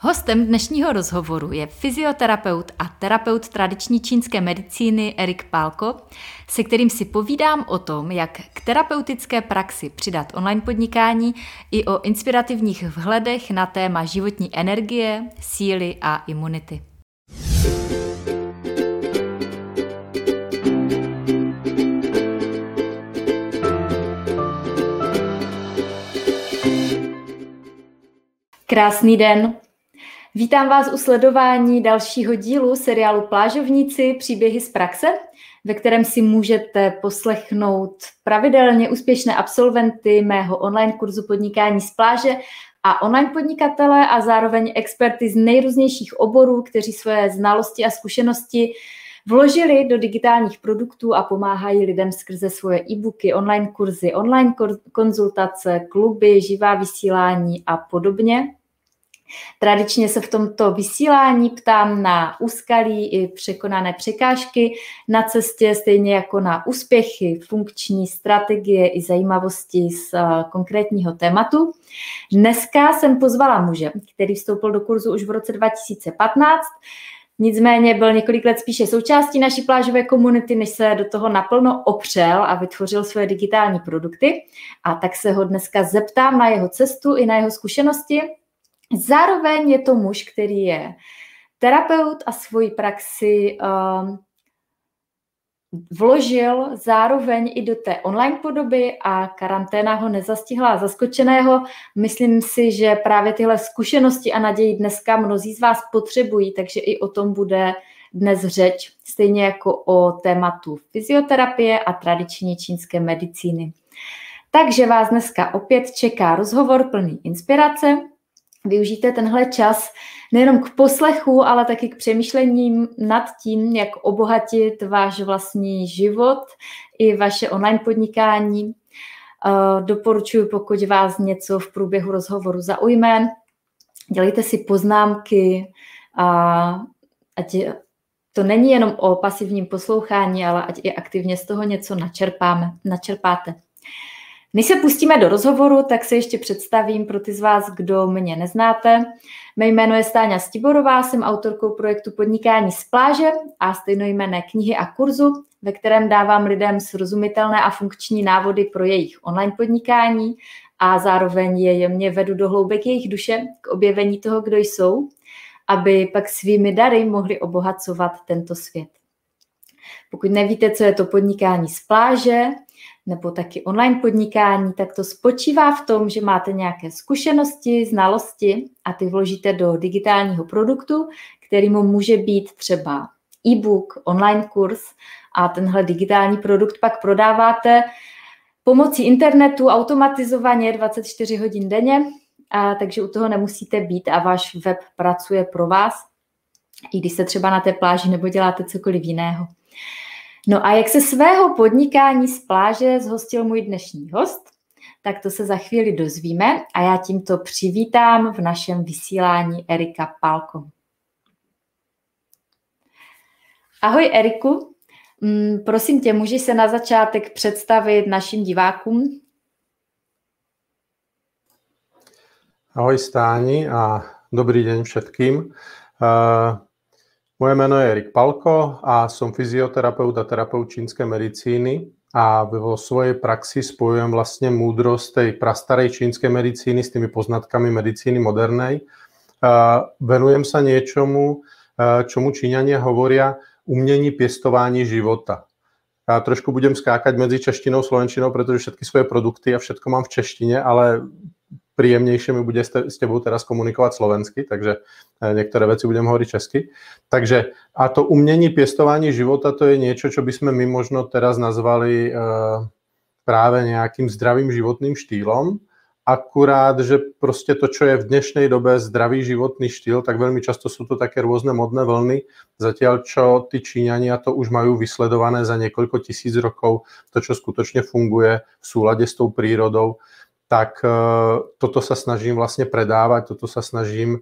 Hostem dnešního rozhovoru je fyzioterapeut a terapeut tradiční čínské medicíny Erik Pálko, se kterým si povídám o tom, jak k terapeutické praxi přidat online podnikání i o inspirativních vhledech na téma životní energie, síly a imunity. Krásný den. Vítám vás u sledování dalšího dílu seriálu Plážovníci příběhy z praxe, ve kterém si můžete poslechnout pravidelně úspěšné absolventy mého online kurzu podnikání z pláže a online podnikatele a zároveň experty z nejrůznějších oborů, kteří své znalosti a zkušenosti vložili do digitálních produktů a pomáhají lidem skrze svoje e-booky, online kurzy, online konzultace, kluby, živá vysílání a podobně. Tradičně se v tomto vysílání ptám na úskalí i překonané překážky na cestě, stejně jako na úspěchy, funkční strategie i zajímavosti z eh, konkrétního tématu. Dneska jsem pozvala muže, který vstoupil do kurzu už v roce 2015, Nicméně byl několik let spíše součástí naší plážové komunity, než se do toho naplno opřel a vytvořil svoje digitální produkty. A tak se ho dneska zeptám na jeho cestu i na jeho zkušenosti Zároveň je to muž, který je terapeut a svoji praxi um, vložil zároveň i do té online podoby a karanténa ho nezastihla zaskočeného. Myslím si, že právě tyhle zkušenosti a naději dneska mnozí z vás potřebují, takže i o tom bude dnes řeč, stejně jako o tématu fyzioterapie a tradiční čínské medicíny. Takže vás dneska opět čeká rozhovor plný inspirace, využijte tenhle čas nejenom k poslechu, ale taky k přemýšlení nad tím, jak obohatit váš vlastní život i vaše online podnikání. Eh, doporučuji, pokud vás něco v průběhu rozhovoru zaujme, dělejte si poznámky a ať to není jenom o pasivním poslouchání, ale ať i aktivně z toho něco načerpáme, načerpáte. Než se pustíme do rozhovoru, tak se ještě představím pro ty z vás, kdo mě neznáte. Mé jméno je Stáňa Stiborová, jsem autorkou projektu Podnikání z pláže a stejnojmené knihy a kurzu, ve kterém dávám lidem srozumitelné a funkční návody pro jejich online podnikání a zároveň je jemně vedu do hloubek jejich duše k objevení toho, kdo jsou, aby pak svými dary mohli obohacovat tento svět. Pokud nevíte, co je to podnikání z pláže, nebo taky online podnikání, tak to spočívá v tom, že máte nějaké zkušenosti, znalosti a ty vložíte do digitálního produktu, kterým může být třeba e-book, online kurz a tenhle digitální produkt pak prodáváte pomocí internetu automatizovaně 24 hodin denně, a takže u toho nemusíte být a váš web pracuje pro vás, i když jste třeba na té pláži nebo děláte cokoliv jiného. No a jak se svého podnikání z pláže zhostil můj dnešní host, tak to se za chvíli dozvíme a já tímto přivítám v našem vysílání Erika Palko. Ahoj Eriku, mm, prosím tě, můžeš se na začátek představit našim divákům? Ahoj Stáni a dobrý den všetkým. Uh, moje meno je Erik Palko a som fyzioterapeut a terapeut čínskej medicíny a vo svojej praxi spojujem vlastne múdrosť tej prastarej čínskej medicíny s tými poznatkami medicíny modernej. Venujem sa niečomu, čomu Číňania hovoria umení piestování života. Já trošku budem skákať medzi češtinou a slovenčinou, pretože všetky svoje produkty a všetko mám v češtine, ale príjemnejšie mi bude s tebou teraz komunikovat slovensky, takže eh, některé věci budem hovoriť česky. Takže a to umění pěstování života, to je niečo, čo by sme my možno teraz nazvali uh, práve nejakým zdravým životným štýlom. Akurát, že prostě to, čo je v dnešnej dobe zdravý životný štýl, tak veľmi často sú to také rôzne modné vlny, zatiaľ čo ty Číňania to už majú vysledované za niekoľko tisíc rokov, to, čo skutočne funguje v súlade s tou prírodou, tak e, toto sa snažím vlastne predávať, toto sa snažím e,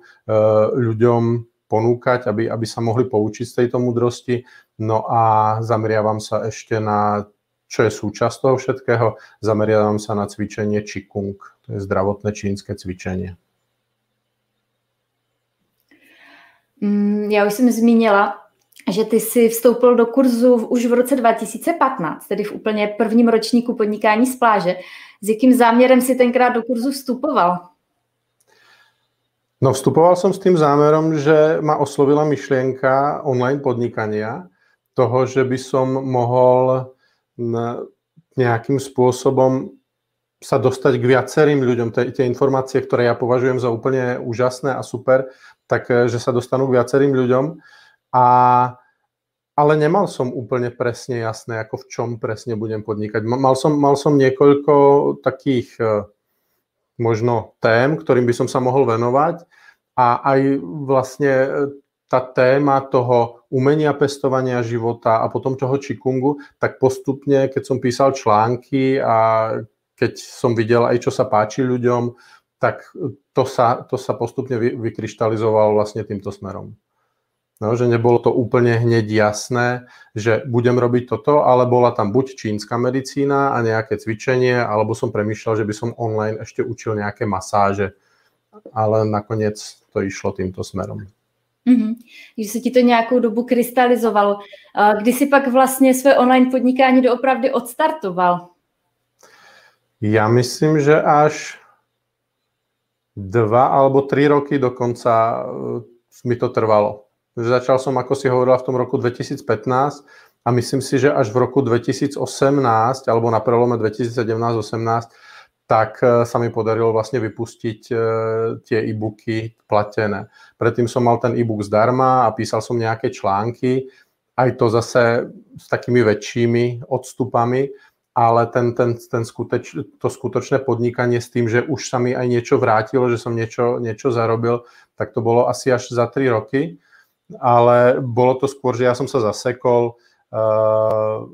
ľuďom ponúkať, aby, aby sa mohli poučiť z tejto mudrosti. No a zameriavam sa ešte na, čo je súčasť toho všetkého, zameriavam sa na cvičenie Qigong, to je zdravotné čínske cvičenie. já už jsem zmínila, že ty jsi vstoupil do kurzu už v roce 2015, tedy v úplně prvním ročníku podnikání z pláže. S jakým záměrem si tenkrát do kurzu vstupoval? No vstupoval som s tým zámerom, že ma oslovila myšlienka online podnikania, toho, že by som mohol nejakým spôsobom sa dostať k viacerým ľuďom. Tie informácie, ktoré ja považujem za úplne úžasné a super, tak eh, že sa dostanú k viacerým ľuďom. A, ale nemal som úplne presne jasné, ako v čom presne budem podnikať. Mal som, mal som niekoľko takých eh, možno tém, ktorým by som sa mohol venovať a aj vlastne e, tá téma toho umenia pestovania života a potom toho čikungu, tak postupne, keď som písal články a keď som videl aj, čo sa páči ľuďom, tak to sa, to sa postupne vy, vykryštalizovalo vlastne týmto smerom. No, že nebolo to úplne hneď jasné, že budem robiť toto, ale bola tam buď čínska medicína a nejaké cvičenie, alebo som premýšľal, že by som online ešte učil nejaké masáže, ale nakoniec to išlo týmto smerom. Mm-hmm. Že se ti to nějakou dobu krystalizovalo. Kdy si pak vlastně své online podnikání doopravdy odstartoval? Ja myslím, že až dva alebo tri roky dokonca e, mi to trvalo. Začal som, ako si hovorila, v tom roku 2015 a myslím si, že až v roku 2018 alebo na prelome 2017-18 tak e, sa mi podarilo vlastne vypustiť e, tie e-booky platené. Predtým som mal ten e-book zdarma a písal som nejaké články, aj to zase s takými väčšími odstupami, ale ten, ten, ten skuteč, to skutočné podnikanie s tým, že už sa mi aj niečo vrátilo, že som niečo, niečo zarobil, tak to bolo asi až za 3 roky ale bolo to skôr, že ja som sa zasekol uh,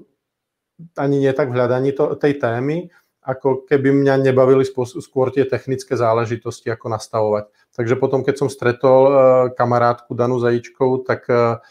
ani nie tak v hľadaní to, tej témy, ako keby mňa nebavili skôr tie technické záležitosti, ako nastavovať. Takže potom, keď som stretol uh, kamarátku Danu Zajíčkovú, tak uh,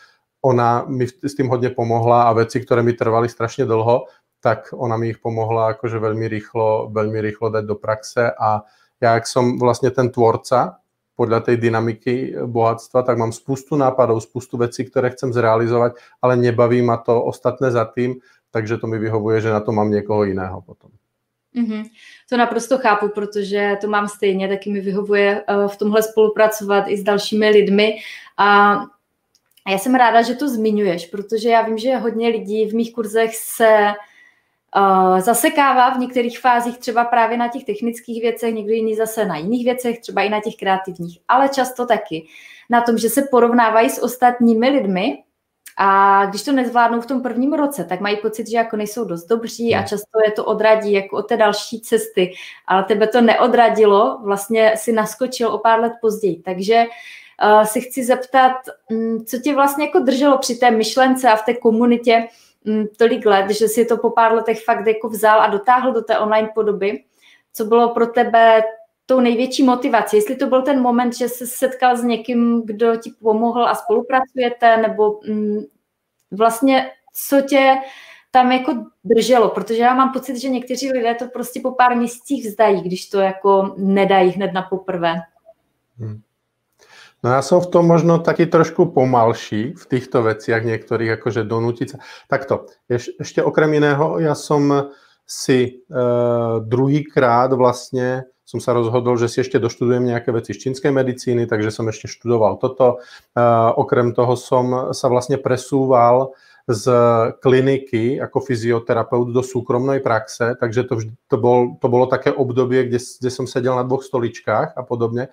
ona mi s tým hodne pomohla a veci, ktoré mi trvali strašne dlho, tak ona mi ich pomohla akože veľmi rýchlo, veľmi rýchlo dať do praxe a ja, ak som vlastne ten tvorca, podľa tej dynamiky bohatstva, tak mám spustu nápadov, spustu vecí, ktoré chcem zrealizovať, ale nebaví ma to ostatné za tým, takže to mi vyhovuje, že na to mám niekoho iného potom. Mm-hmm. To naprosto chápu, protože to mám stejně, taky mi vyhovuje uh, v tomhle spolupracovat i s dalšími lidmi a já jsem ráda, že to zmiňuješ, protože já vím, že hodně lidí v mých kurzech se zasekává v některých fázích třeba právě na těch technických věcech, někdo jiný zase na jiných věcech, třeba i na těch kreativních, ale často taky na tom, že se porovnávají s ostatními lidmi a když to nezvládnou v tom prvním roce, tak mají pocit, že jako nejsou dost dobří a hmm. často je to odradí jako od té další cesty, ale tebe to neodradilo, vlastně si naskočil o pár let později, takže uh, si chci zeptat, um, co tě vlastně jako drželo při té myšlence a v té komunitě, Mm, tolik let, že si to po pár letech fakt jako vzal a dotáhl do té online podoby. Co bylo pro tebe tou největší motivací? Jestli to byl ten moment, že se setkal s někým, kdo ti pomohl a spolupracujete, nebo mm, vlastně co tě tam jako drželo, protože já mám pocit, že někteří lidé to prostě po pár měsících vzdají, když to jako nedají hned na poprvé. Hmm. No ja som v tom možno taký trošku pomalší v týchto veciach niektorých, akože donútiť sa. Takto, eš, ešte okrem iného, ja som si e, druhýkrát vlastne som sa rozhodol, že si ešte doštudujem nejaké veci z čínskej medicíny, takže som ešte študoval toto. E, okrem toho som sa vlastne presúval z kliniky ako fyzioterapeut do súkromnej praxe, takže to, to, bol, to bolo také obdobie, kde, kde som sedel na dvoch stoličkách a podobne.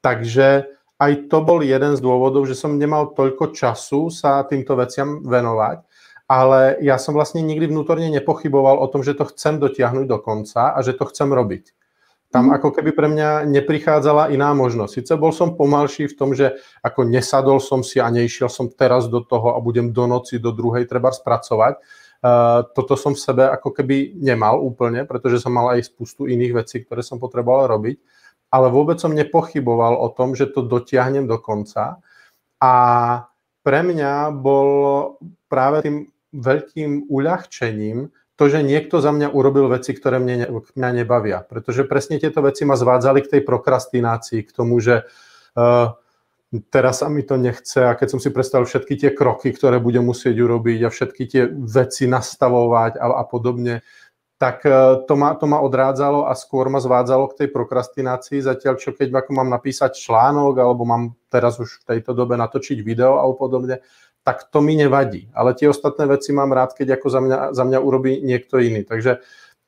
Takže aj to bol jeden z dôvodov, že som nemal toľko času sa týmto veciam venovať, ale ja som vlastne nikdy vnútorne nepochyboval o tom, že to chcem dotiahnuť do konca a že to chcem robiť. Tam mhm. ako keby pre mňa neprichádzala iná možnosť. Sice bol som pomalší v tom, že ako nesadol som si a neišiel som teraz do toho a budem do noci, do druhej treba spracovať. Uh, toto som v sebe ako keby nemal úplne, pretože som mal aj spustu iných vecí, ktoré som potreboval robiť ale vôbec som nepochyboval o tom, že to dotiahnem do konca. A pre mňa bolo práve tým veľkým uľahčením to, že niekto za mňa urobil veci, ktoré mne, mňa nebavia. Pretože presne tieto veci ma zvádzali k tej prokrastinácii, k tomu, že uh, teraz sa mi to nechce a keď som si predstavil všetky tie kroky, ktoré budem musieť urobiť a všetky tie veci nastavovať a, a podobne, tak e, to ma, to ma odrádzalo a skôr ma zvádzalo k tej prokrastinácii, zatiaľ čo keď ako mám napísať článok alebo mám teraz už v tejto dobe natočiť video a podobne, tak to mi nevadí. Ale tie ostatné veci mám rád, keď ako za mňa, za mňa urobí niekto iný. Takže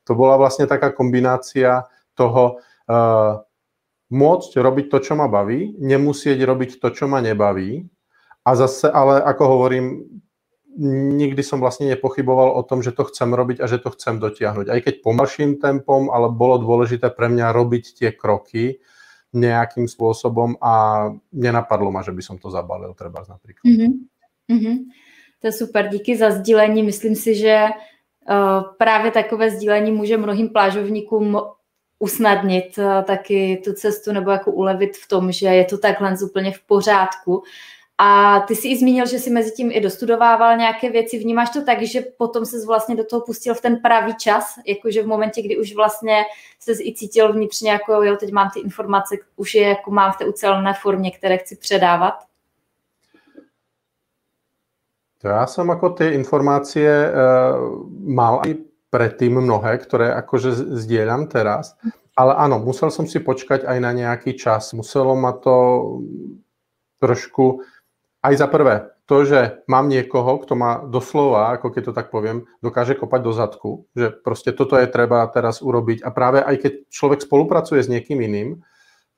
to bola vlastne taká kombinácia toho uh, môcť robiť to, čo ma baví, nemusieť robiť to, čo ma nebaví. A zase, ale ako hovorím, nikdy som vlastne nepochyboval o tom, že to chcem robiť a že to chcem dotiahnuť. Aj keď pomalším tempom, ale bolo dôležité pre mňa robiť tie kroky nejakým spôsobom a nenapadlo ma, že by som to zabalil treba napríklad. Mm-hmm. Mm-hmm. To je super, díky za sdílení. Myslím si, že uh, právě takové sdílení může mnohým plážovníkům usnadnit uh, taky tu cestu nebo jako ulevit v tom, že je to takhle úplně v pořádku a ty si i zmínil, že si mezi tím i dostudovával nějaké věci. Vnímáš to tak, že potom se vlastně do toho pustil v ten pravý čas, jakože v momentě, kdy už vlastně se i cítil vnitřně, jako jo, teď mám ty informace, už je jako mám v té ucelené formě, které chci předávat? To ja som ako tie informácie uh, mal aj predtým mnohé, ktoré akože zdieľam teraz, ale áno, musel som si počkať aj na nejaký čas. Muselo ma to trošku aj za prvé, to, že mám niekoho, kto ma doslova, ako keď to tak poviem, dokáže kopať do zadku, že proste toto je treba teraz urobiť a práve aj keď človek spolupracuje s niekým iným,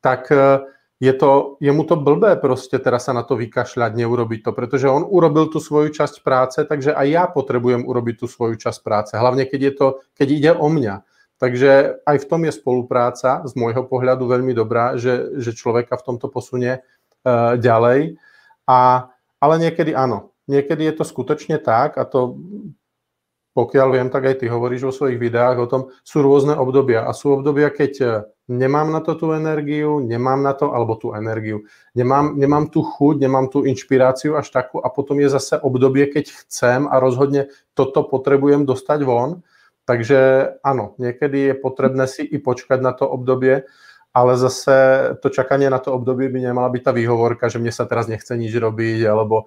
tak e, je, to, je mu to blbé proste teraz sa na to vykašľať, neurobiť to, pretože on urobil tú svoju časť práce, takže aj ja potrebujem urobiť tú svoju časť práce, hlavne keď, je to, keď ide o mňa. Takže aj v tom je spolupráca z môjho pohľadu veľmi dobrá, že, že človeka v tomto posunie uh, ďalej. A, ale niekedy áno. Niekedy je to skutočne tak a to pokiaľ viem, tak aj ty hovoríš vo svojich videách o tom, sú rôzne obdobia. A sú obdobia, keď e, nemám na to tú energiu, nemám na to, alebo tú energiu, nemám, nemám tú chuť, nemám tú inšpiráciu až takú a potom je zase obdobie, keď chcem a rozhodne toto potrebujem dostať von. Takže áno, niekedy je potrebné si i počkať na to obdobie ale zase to čakanie na to obdobie by nemala byť tá výhovorka, že mne sa teraz nechce nič robiť, alebo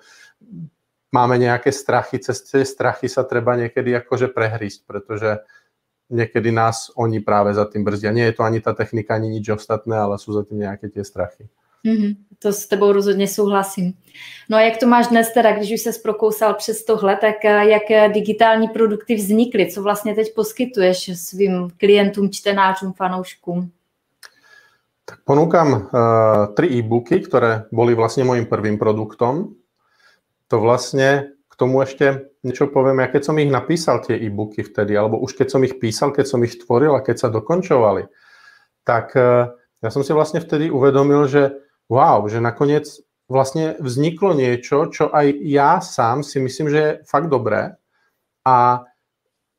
máme nejaké strachy, cez tie strachy sa treba niekedy akože prehrísť, pretože niekedy nás oni práve za tým brzdia. Nie je to ani ta technika, ani nič ostatné, ale sú za tým nějaké tie strachy. Mm-hmm, to s tebou rozhodně souhlasím. No a jak to máš dnes teda, když už se prokousal přes tohle, tak eh, jak digitální produkty vznikly? Co vlastně teď poskytuješ svým klientům, čtenářům, fanouškům? Tak ponúkam uh, tri e-booky, ktoré boli vlastne môjim prvým produktom. To vlastne k tomu ešte niečo poviem, ja keď som ich napísal, tie e-booky vtedy, alebo už keď som ich písal, keď som ich tvoril a keď sa dokončovali, tak uh, ja som si vlastne vtedy uvedomil, že wow, že nakoniec vlastne vzniklo niečo, čo aj ja sám si myslím, že je fakt dobré a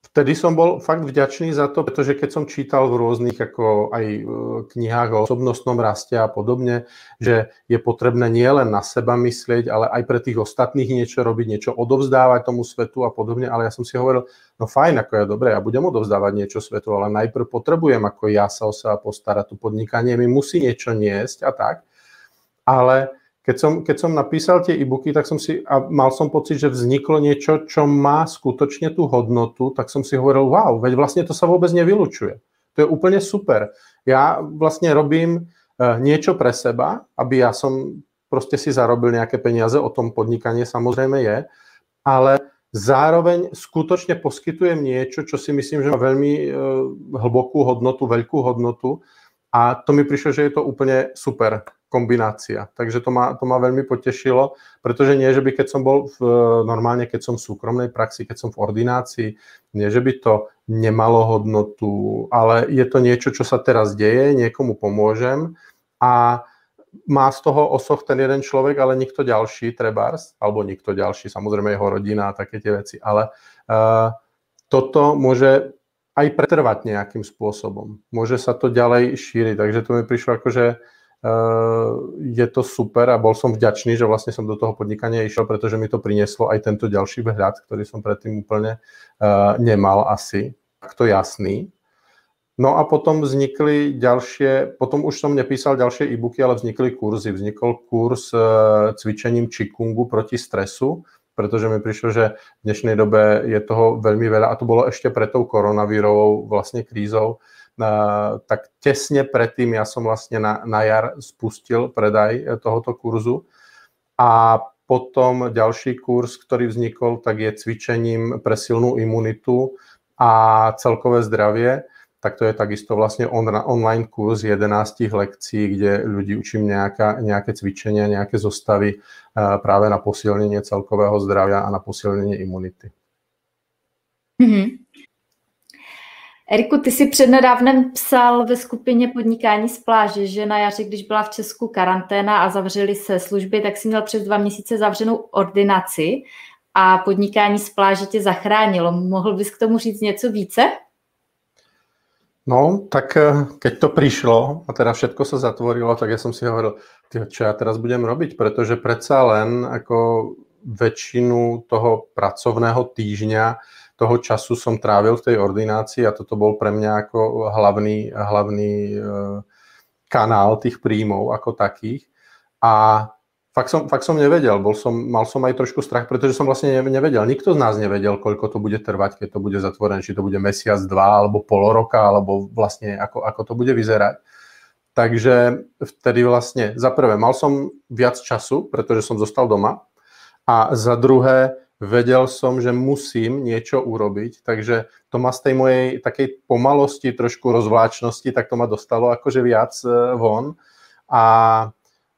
vtedy som bol fakt vďačný za to, pretože keď som čítal v rôznych ako aj e, knihách o osobnostnom raste a podobne, že je potrebné nielen na seba myslieť, ale aj pre tých ostatných niečo robiť, niečo odovzdávať tomu svetu a podobne, ale ja som si hovoril, no fajn, ako je dobré, ja budem odovzdávať niečo svetu, ale najprv potrebujem ako ja sa o seba postarať, tu podnikanie mi musí niečo niesť a tak. Ale keď som, keď som napísal tie e-booky, tak som si, a mal som pocit, že vzniklo niečo, čo má skutočne tú hodnotu, tak som si hovoril, wow, veď vlastne to sa vôbec nevylučuje. To je úplne super. Ja vlastne robím uh, niečo pre seba, aby ja som proste si zarobil nejaké peniaze, o tom podnikanie samozrejme je, ale zároveň skutočne poskytujem niečo, čo si myslím, že má veľmi uh, hlbokú hodnotu, veľkú hodnotu a to mi prišlo, že je to úplne super kombinácia. Takže to ma, to ma veľmi potešilo, pretože nie, že by keď som bol v, normálne, keď som v súkromnej praxi, keď som v ordinácii, nie, že by to nemalo hodnotu, ale je to niečo, čo sa teraz deje, niekomu pomôžem a má z toho osoch ten jeden človek, ale nikto ďalší, trebárs, alebo nikto ďalší, samozrejme jeho rodina a také tie veci, ale uh, toto môže aj pretrvať nejakým spôsobom. Môže sa to ďalej šíriť, takže to mi prišlo ako, že Eh, je to super a bol som vďačný, že vlastne som do toho podnikania išiel, pretože mi to prinieslo aj tento ďalší vhľad, ktorý som predtým úplne uh, nemal asi. Takto jasný. No a potom vznikly ďalšie, potom už som nepísal ďalšie e-booky, ale vznikly kurzy. Vznikol kurz e, cvičením Qigongu proti stresu, pretože mi prišlo, že v dnešnej dobe je toho veľmi veľa a to bolo ešte pred tou koronavírovou vlastne krízou. E, tak tesne predtým ja som vlastne na, na jar spustil predaj tohoto kurzu a potom ďalší kurz, ktorý vznikol, tak je cvičením pre silnú imunitu a celkové zdravie tak to je takisto vlastne on, online kurz 11 lekcií, kde ľudí učím nejaká, nejaké cvičenia, nejaké zostavy uh, práve na posilnenie celkového zdravia a na posilnenie imunity. Mm-hmm. Eriku, ty si přednedávnem psal ve skupině Podnikání z pláže, že na jaře, když byla v Česku karanténa a zavřeli se služby, tak si měl přes dva měsíce zavřenou ordinaci a podnikání z pláže tě zachránilo. Mohl bys k tomu říct něco více? No, tak eh, keď to prišlo a teda všetko sa zatvorilo, tak ja som si hovoril, čo ja teraz budem robiť, pretože predsa len ako väčšinu toho pracovného týždňa, toho času som trávil v tej ordinácii a toto bol pre mňa ako hlavný, hlavný eh, kanál tých príjmov ako takých. A fakt som, fakt som nevedel, bol som, mal som aj trošku strach, pretože som vlastne nevedel, nikto z nás nevedel, koľko to bude trvať, keď to bude zatvorené, či to bude mesiac, dva, alebo pol roka, alebo vlastne ako, ako to bude vyzerať. Takže vtedy vlastne, za prvé, mal som viac času, pretože som zostal doma. A za druhé, vedel som, že musím niečo urobiť, takže to ma z tej mojej takej pomalosti, trošku rozvláčnosti, tak to ma dostalo akože viac eh, von. A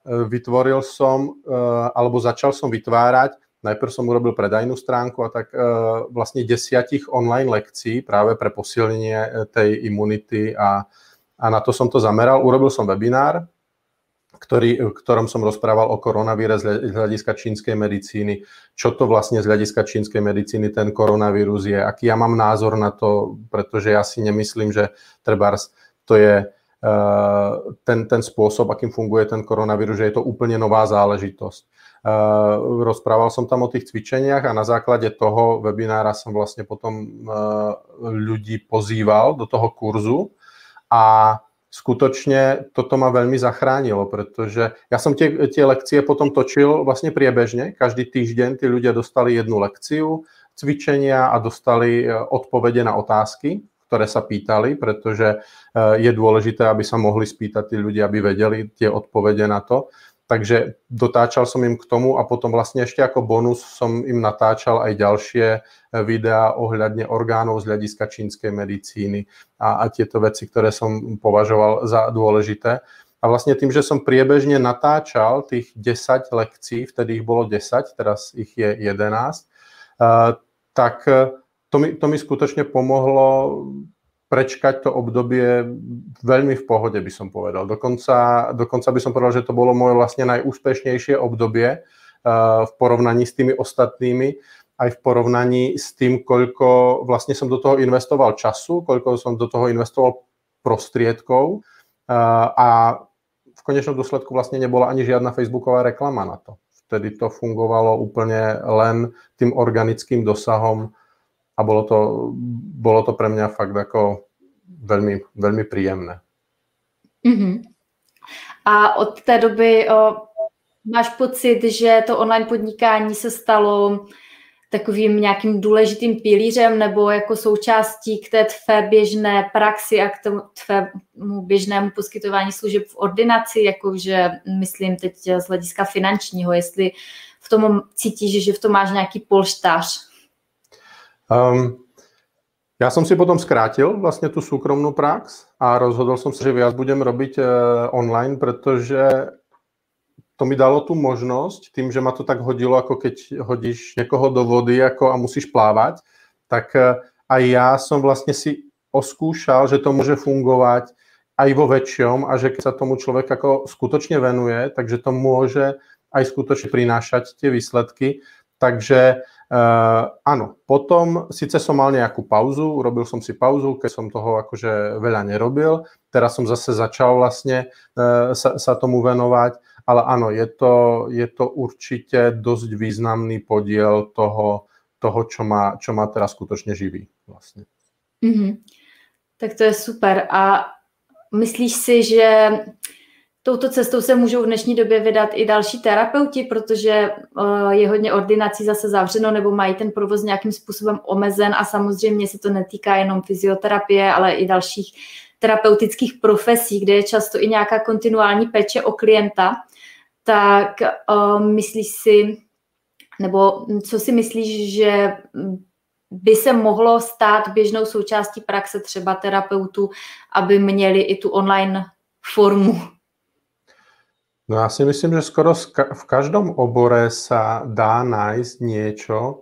vytvoril som, e, alebo začal som vytvárať, najprv som urobil predajnú stránku a tak e, vlastne desiatich online lekcií práve pre posilnenie tej imunity a, a na to som to zameral. Urobil som webinár, ktorý, v ktorom som rozprával o koronavíre z hľadiska čínskej medicíny, čo to vlastne z hľadiska čínskej medicíny ten koronavírus je, aký ja mám názor na to, pretože ja si nemyslím, že trebárs to je ten, ten spôsob, akým funguje ten koronavírus, že je to úplne nová záležitosť. Eh, rozprával som tam o tých cvičeniach a na základe toho webinára som vlastne potom eh, ľudí pozýval do toho kurzu a skutočne toto ma veľmi zachránilo, pretože ja som tie, tie lekcie potom točil vlastne priebežne. Každý týždeň tí ľudia dostali jednu lekciu, cvičenia a dostali odpovede na otázky ktoré sa pýtali, pretože eh, je dôležité, aby sa mohli spýtať tí ľudia, aby vedeli tie odpovede na to. Takže dotáčal som im k tomu a potom vlastne ešte ako bonus som im natáčal aj ďalšie eh, videá ohľadne orgánov z hľadiska čínskej medicíny a, a tieto veci, ktoré som považoval za dôležité. A vlastne tým, že som priebežne natáčal tých 10 lekcií, vtedy ich bolo 10, teraz ich je 11, uh, tak to mi, to mi skutočne pomohlo prečkať to obdobie veľmi v pohode, by som povedal. Dokonca, dokonca by som povedal, že to bolo moje vlastne najúspešnejšie obdobie uh, v porovnaní s tými ostatnými, aj v porovnaní s tým, koľko vlastne som do toho investoval času, koľko som do toho investoval prostriedkov uh, a v konečnom dôsledku vlastne nebola ani žiadna facebooková reklama na to. Vtedy to fungovalo úplne len tým organickým dosahom a bolo to, bolo to pre mňa fakt ako veľmi, veľmi príjemné. Mm-hmm. A od té doby o, máš pocit, že to online podnikání se stalo takovým nějakým důležitým pilířem nebo jako součástí k té tvé běžné praxi a k tomu tvému běžnému poskytování služeb v ordinaci, jakože myslím teď z hlediska finančního, jestli v tom cítíš, že v tom máš nějaký polštář? Um, ja som si potom skrátil vlastne tú súkromnú prax a rozhodol som sa, že viac budem robiť uh, online, pretože to mi dalo tú možnosť, tým, že ma to tak hodilo, ako keď hodíš niekoho do vody ako a musíš plávať, tak uh, aj ja som vlastne si oskúšal, že to môže fungovať aj vo väčšom a že keď sa tomu človek ako skutočne venuje, takže to môže aj skutočne prinášať tie výsledky. Takže Uh, áno, potom síce som mal nejakú pauzu, urobil som si pauzu, keď som toho akože veľa nerobil, teraz som zase začal vlastne uh, sa, sa tomu venovať, ale áno, je to, je to určite dosť významný podiel toho, toho čo, ma, čo ma teraz skutočne živí. Vlastne. Mm-hmm. Tak to je super. A myslíš si, že touto cestou se můžou v dnešní době vydat i další terapeuti, protože uh, je hodně ordinací zase zavřeno nebo mají ten provoz nějakým způsobem omezen a samozřejmě se to netýká jenom fyzioterapie, ale i dalších terapeutických profesí, kde je často i nějaká kontinuální péče o klienta, tak uh, myslíš si, nebo co si myslíš, že by se mohlo stát běžnou součástí praxe třeba terapeutů, aby měli i tu online formu? No ja si myslím, že skoro v každom obore sa dá nájsť niečo,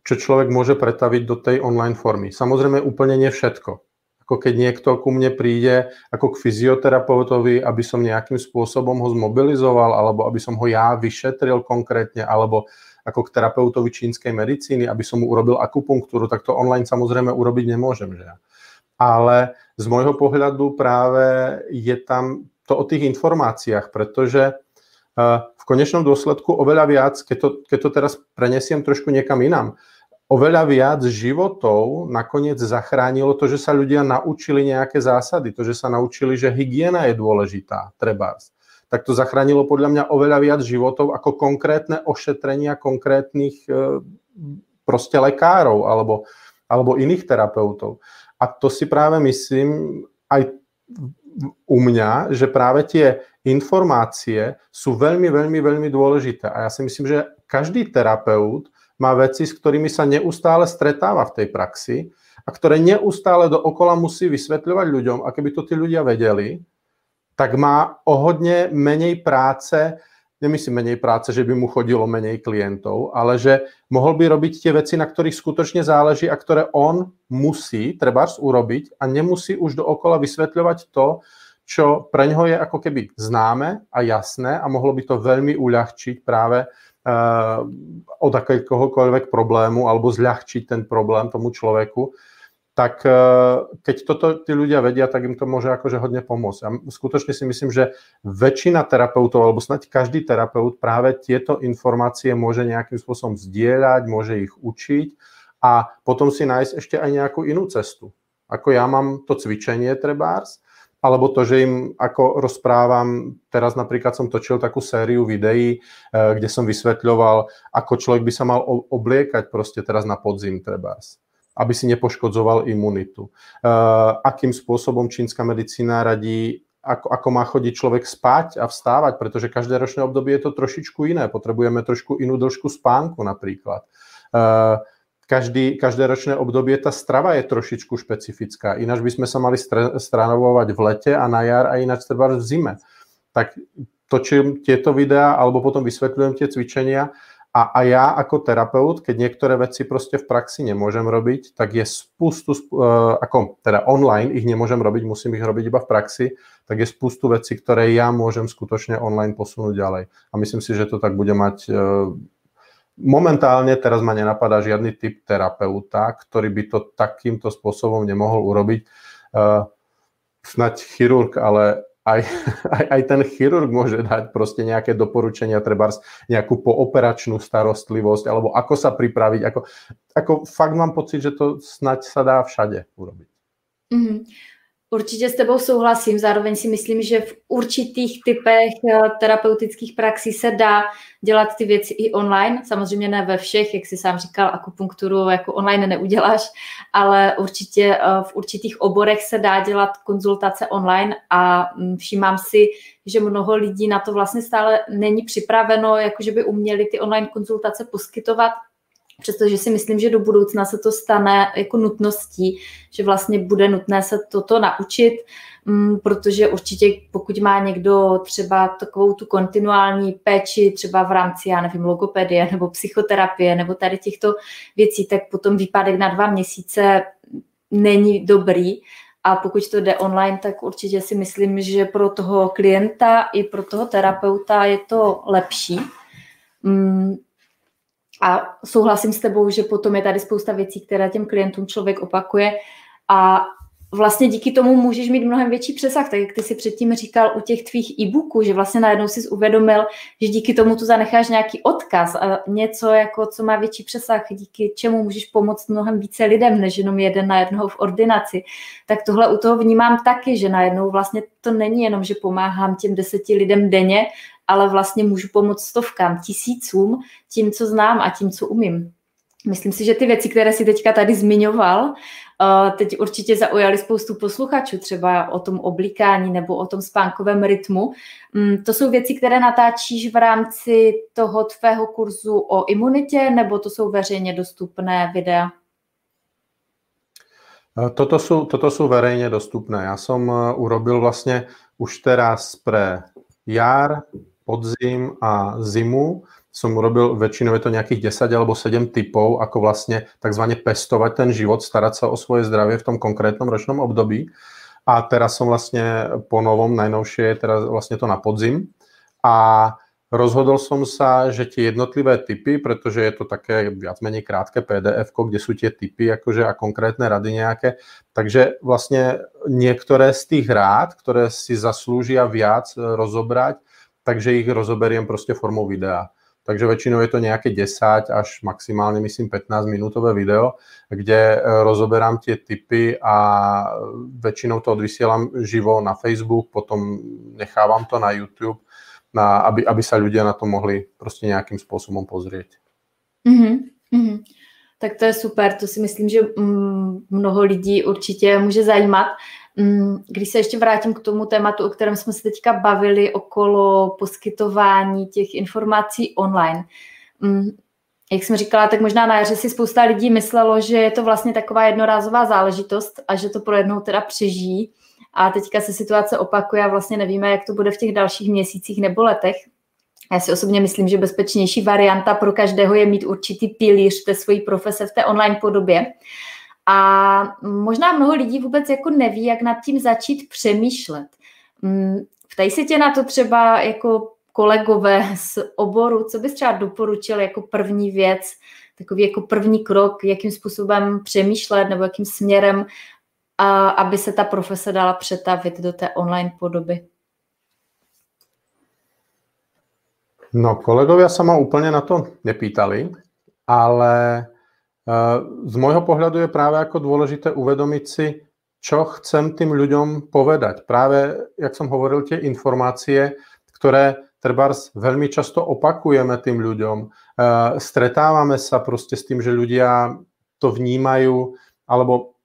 čo človek môže pretaviť do tej online formy. Samozrejme úplne nie všetko. Ako keď niekto ku mne príde ako k fyzioterapeutovi, aby som nejakým spôsobom ho zmobilizoval, alebo aby som ho ja vyšetril konkrétne, alebo ako k terapeutovi čínskej medicíny, aby som mu urobil akupunktúru, tak to online samozrejme urobiť nemôžem. Že. Ale z môjho pohľadu práve je tam to o tých informáciách, pretože eh, v konečnom dôsledku oveľa viac, keď to, keď to teraz prenesiem trošku niekam inám, oveľa viac životov nakoniec zachránilo to, že sa ľudia naučili nejaké zásady, to, že sa naučili, že hygiena je dôležitá, trebárs. Tak to zachránilo podľa mňa oveľa viac životov ako konkrétne ošetrenia konkrétnych eh, proste lekárov alebo, alebo iných terapeutov. A to si práve myslím, aj u mňa, že práve tie informácie sú veľmi, veľmi, veľmi dôležité. A ja si myslím, že každý terapeut má veci, s ktorými sa neustále stretáva v tej praxi a ktoré neustále dookola musí vysvetľovať ľuďom. A keby to tí ľudia vedeli, tak má o hodne menej práce nemyslím menej práce, že by mu chodilo menej klientov, ale že mohol by robiť tie veci, na ktorých skutočne záleží a ktoré on musí trebárs urobiť a nemusí už dookola vysvetľovať to, čo pre ňoho je ako keby známe a jasné a mohlo by to veľmi uľahčiť práve uh, od akéhokoľvek problému alebo zľahčiť ten problém tomu človeku tak e, keď toto tí ľudia vedia, tak im to môže akože hodne pomôcť. A skutočne si myslím, že väčšina terapeutov, alebo snať každý terapeut práve tieto informácie môže nejakým spôsobom zdieľať, môže ich učiť a potom si nájsť ešte aj nejakú inú cestu. Ako ja mám to cvičenie trebárs, alebo to, že im ako rozprávam, teraz napríklad som točil takú sériu videí, e, kde som vysvetľoval, ako človek by sa mal obliekať proste teraz na podzim trebárs aby si nepoškodzoval imunitu. Uh, akým spôsobom čínska medicína radí, ako, ako má chodiť človek spať a vstávať, pretože každé ročné obdobie je to trošičku iné. Potrebujeme trošku inú dĺžku spánku napríklad. Uh, každý, každé ročné obdobie tá strava je trošičku špecifická. Ináč by sme sa mali stranovovať v lete a na jar a ináč treba v zime. Tak točím tieto videá alebo potom vysvetľujem tie cvičenia a, a ja ako terapeut, keď niektoré veci proste v praxi nemôžem robiť, tak je spustu, uh, ako teda online ich nemôžem robiť, musím ich robiť iba v praxi, tak je spustu vecí, ktoré ja môžem skutočne online posunúť ďalej. A myslím si, že to tak bude mať uh, momentálne, teraz ma nenapadá žiadny typ terapeuta, ktorý by to takýmto spôsobom nemohol urobiť. Uh, snať chirurg, ale aj, aj, aj ten chirurg môže dať proste nejaké doporučenia, treba nejakú pooperačnú starostlivosť, alebo ako sa pripraviť. Ako, ako fakt mám pocit, že to snať sa dá všade urobiť. Mm-hmm. Určitě s tebou souhlasím, zároveň si myslím, že v určitých typech eh, terapeutických praxí se dá dělat ty věci i online. Samozřejmě ne ve všech, jak si sám říkal, akupunkturu jako online neuděláš, ale určitě eh, v určitých oborech se dá dělat konzultace online a mm, všímám si, že mnoho lidí na to vlastně stále není připraveno, jakože by uměli ty online konzultace poskytovat přestože si myslím, že do budoucna se to stane jako nutností, že vlastně bude nutné se toto naučit, mm, protože určitě pokud má někdo třeba takovou tu kontinuální péči třeba v rámci, já nevím, logopedie nebo psychoterapie nebo tady těchto věcí, tak potom výpadek na dva měsíce není dobrý. A pokud to jde online, tak určitě si myslím, že pro toho klienta i pro toho terapeuta je to lepší. A souhlasím s tebou, že potom je tady spousta věcí, které těm klientům člověk opakuje a vlastně díky tomu můžeš mít mnohem větší přesah, tak jak ty si předtím říkal u těch tvých e-booků, že vlastně najednou si uvědomil, že díky tomu tu zanecháš nějaký odkaz a něco, jako, co má větší přesah, díky čemu můžeš pomoct mnohem více lidem, než jenom jeden na jednoho v ordinaci. Tak tohle u toho vnímám taky, že najednou vlastně to není jenom, že pomáhám těm deseti lidem denně, ale vlastně můžu pomoct stovkám, tisícům tím, co znám a tím, co umím. Myslím si, že ty věci, které si teďka tady zmiňoval, eh, teď určitě zaujali spoustu posluchačů, třeba o tom oblíkání nebo o tom spánkovém rytmu. Mm, to jsou věci, které natáčíš v rámci toho tvého kurzu o imunitě, nebo to jsou veřejně dostupné videa? Eh, toto sú, toto sú verejne dostupné. Ja som eh, urobil vlastne už teraz pre jar, podzim a zimu som urobil, väčšinou je to nejakých 10 alebo 7 typov, ako vlastne tzv. pestovať ten život, starať sa o svoje zdravie v tom konkrétnom ročnom období. A teraz som vlastne po novom, najnovšie je teraz vlastne to na podzim. A rozhodol som sa, že tie jednotlivé typy, pretože je to také viac menej krátke pdf kde sú tie typy akože a konkrétne rady nejaké, takže vlastne niektoré z tých rád, ktoré si zaslúžia viac rozobrať, takže ich rozoberiem proste formou videa takže väčšinou je to nejaké 10 až maximálne, myslím, 15 minútové video, kde e, rozoberám tie typy a väčšinou to odvysielam živo na Facebook, potom nechávam to na YouTube, na, aby, aby sa ľudia na to mohli prostě nějakým způsobem pozrieť. Mm-hmm. Mm-hmm. Tak to je super, to si myslím, že mm, mnoho lidí určitě může zajímat. Mm, když se ještě vrátím k tomu tématu, o kterém jsme se teďka bavili, okolo poskytování těch informací online. Mm, jak jsem říkala, tak možná na jaře si spousta lidí myslelo, že je to vlastně taková jednorázová záležitost a že to pro jednou teda přežijí. A teďka se situace opakuje a vlastně nevíme, jak to bude v těch dalších měsících nebo letech. Já si osobně myslím, že bezpečnější varianta pro každého je mít určitý pilíř té své profese v té online podobě. A možná mnoho lidí vůbec jako neví, jak nad tím začít přemýšlet. Mm, ptají se tě na to třeba jako kolegové z oboru, co bys třeba doporučil jako první věc, takový jako první krok, jakým způsobem přemýšlet nebo jakým směrem, a aby se ta profese dala přetavit do té online podoby? No, kolegovia sa ma úplne na to nepýtali, ale z môjho pohľadu je práve ako dôležité uvedomiť si, čo chcem tým ľuďom povedať. Práve, jak som hovoril, tie informácie, ktoré trebárs veľmi často opakujeme tým ľuďom. Stretávame sa proste s tým, že ľudia to vnímajú, alebo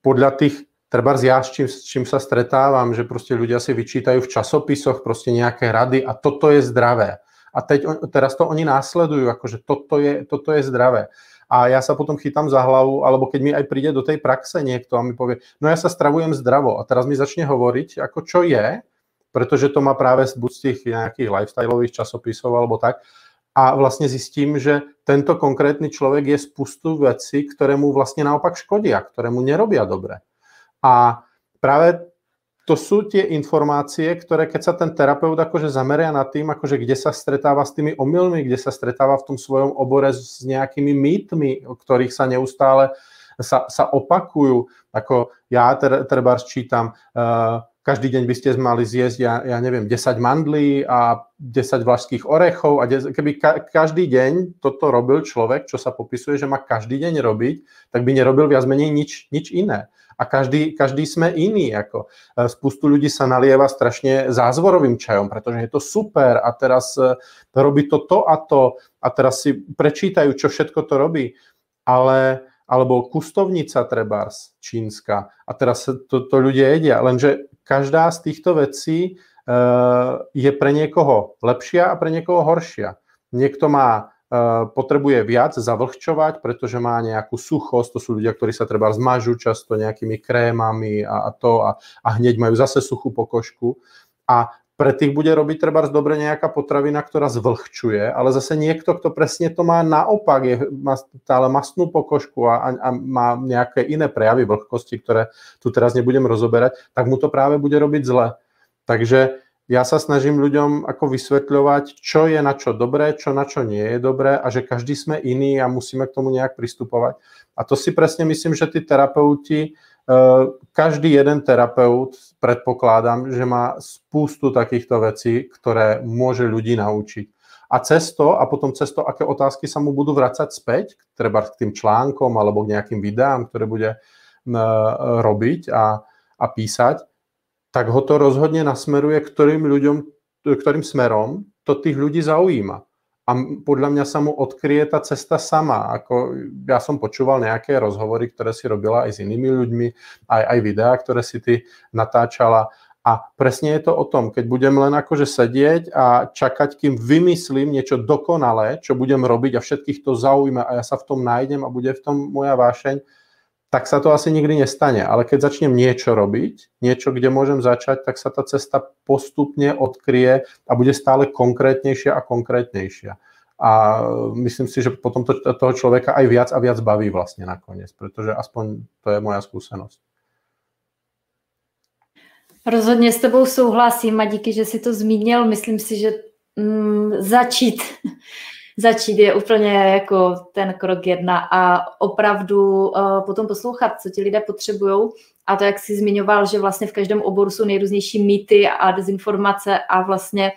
podľa tých, trebárs ja s čím, s čím sa stretávam, že proste ľudia si vyčítajú v časopisoch proste nejaké rady a toto je zdravé. A teď, teraz to oni následujú, akože toto je, toto je zdravé a ja sa potom chytám za hlavu, alebo keď mi aj príde do tej praxe niekto a mi povie, no ja sa stravujem zdravo a teraz mi začne hovoriť, ako čo je, pretože to má práve buď z tých nejakých lifestyleových časopisov alebo tak, a vlastne zistím, že tento konkrétny človek je spustu veci, ktoré mu vlastne naopak škodia, ktoré mu nerobia dobre. A práve to sú tie informácie, ktoré keď sa ten terapeut akože zameria nad tým, akože kde sa stretáva s tými omylmi, kde sa stretáva v tom svojom obore s nejakými mýtmi, o ktorých sa neustále sa, sa opakujú. Ako ja treba čítam, uh, každý deň by ste mali zjesť, ja, ja neviem, 10 mandlí a 10 vlašských orechov a 10, keby ka, každý deň toto robil človek, čo sa popisuje, že má každý deň robiť, tak by nerobil viac menej nič, nič iné a každý, každý sme iný. Jako. E, spustu ľudí sa nalieva strašne zázvorovým čajom, pretože je to super a teraz e, robí to to a to a teraz si prečítajú, čo všetko to robí. Ale alebo kustovnica trebárs čínska a teraz to, to ľudia jedia, lenže každá z týchto vecí uh, je pre niekoho lepšia a pre niekoho horšia. Niekto má Eh, potrebuje viac zavlhčovať, pretože má nejakú suchosť, to sú ľudia, ktorí sa treba zmažu často nejakými krémami a, a to a, a hneď majú zase suchú pokožku. A pre tých bude robiť treba dobre nejaká potravina, ktorá zvlhčuje, ale zase niekto, kto presne to má naopak, je, má stále mastnú pokožku a, a má nejaké iné prejavy vlhkosti, ktoré tu teraz nebudem rozoberať, tak mu to práve bude robiť zle. Takže ja sa snažím ľuďom ako vysvetľovať, čo je na čo dobré, čo na čo nie je dobré a že každý sme iný a musíme k tomu nejak pristupovať. A to si presne myslím, že tí terapeuti každý jeden terapeut, predpokladám, že má spústu takýchto vecí, ktoré môže ľudí naučiť. A cesto, a potom cesto, aké otázky sa mu budú vracať späť, treba k tým článkom alebo k nejakým videám, ktoré bude robiť a, a písať, tak ho to rozhodne nasmeruje, ktorým ľuďom, ktorým smerom to tých ľudí zaujíma. A podľa mňa sa mu odkryje tá cesta sama. Ako, ja som počúval nejaké rozhovory, ktoré si robila aj s inými ľuďmi, aj, aj videá, ktoré si ty natáčala. A presne je to o tom, keď budem len akože sedieť a čakať, kým vymyslím niečo dokonalé, čo budem robiť a všetkých to zaujíma a ja sa v tom nájdem a bude v tom moja vášeň, tak sa to asi nikdy nestane. Ale keď začnem niečo robiť, niečo, kde môžem začať, tak sa tá cesta postupne odkrie a bude stále konkrétnejšia a konkrétnejšia. A myslím si, že potom to, toho človeka aj viac a viac baví vlastne nakoniec, pretože aspoň to je moja skúsenosť. Rozhodně s tebou souhlasím a díky, že si to zmínil. Myslím si, že mm, začít začít je úplně jako ten krok jedna a opravdu uh, potom poslouchat, co ti lidé potřebují. A to, jak jsi zmiňoval, že vlastně v každém oboru jsou nejrůznější mýty a dezinformace a vlastně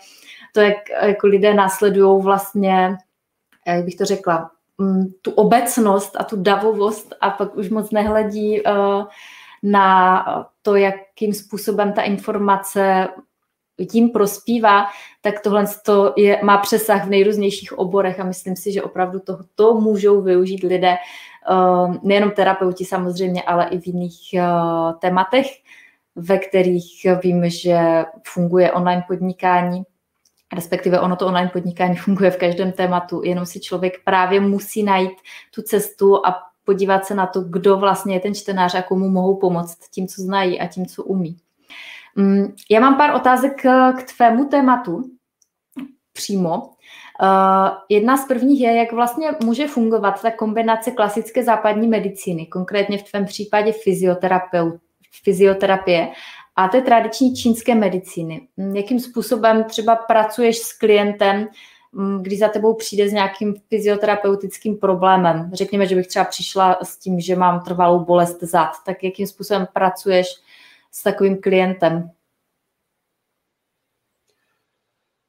to, jak jako lidé následují vlastně, jak bych to řekla, um, tu obecnost a tu davovost a pak už moc nehledí uh, na to, jakým způsobem ta informace tím prospívá, tak tohle to je, má přesah v nejrůznějších oborech a myslím si, že opravdu to, to můžou využít lidé, uh, nejenom terapeuti samozřejmě, ale i v jiných uh, tématech, ve kterých vím, že funguje online podnikání, respektive ono to online podnikání funguje v každém tématu, jenom si člověk právě musí najít tu cestu a podívat se na to, kdo vlastně je ten čtenář a komu mohou pomoct tím, co znají a tím, co umí. Mm, já mám pár otázek eh, k tvému tématu přímo. Uh, jedna z prvních je, jak vlastně může fungovat ta kombinace klasické západní medicíny, konkrétně v tvém případě fyzioterapie a té tradiční čínské medicíny. Mm, jakým způsobem třeba pracuješ s klientem, mm, když za tebou přijde s nějakým fyzioterapeutickým problémem. Řekněme, že bych třeba přišla s tím, že mám trvalou bolest zad, tak jakým způsobem pracuješ s takovým klientem?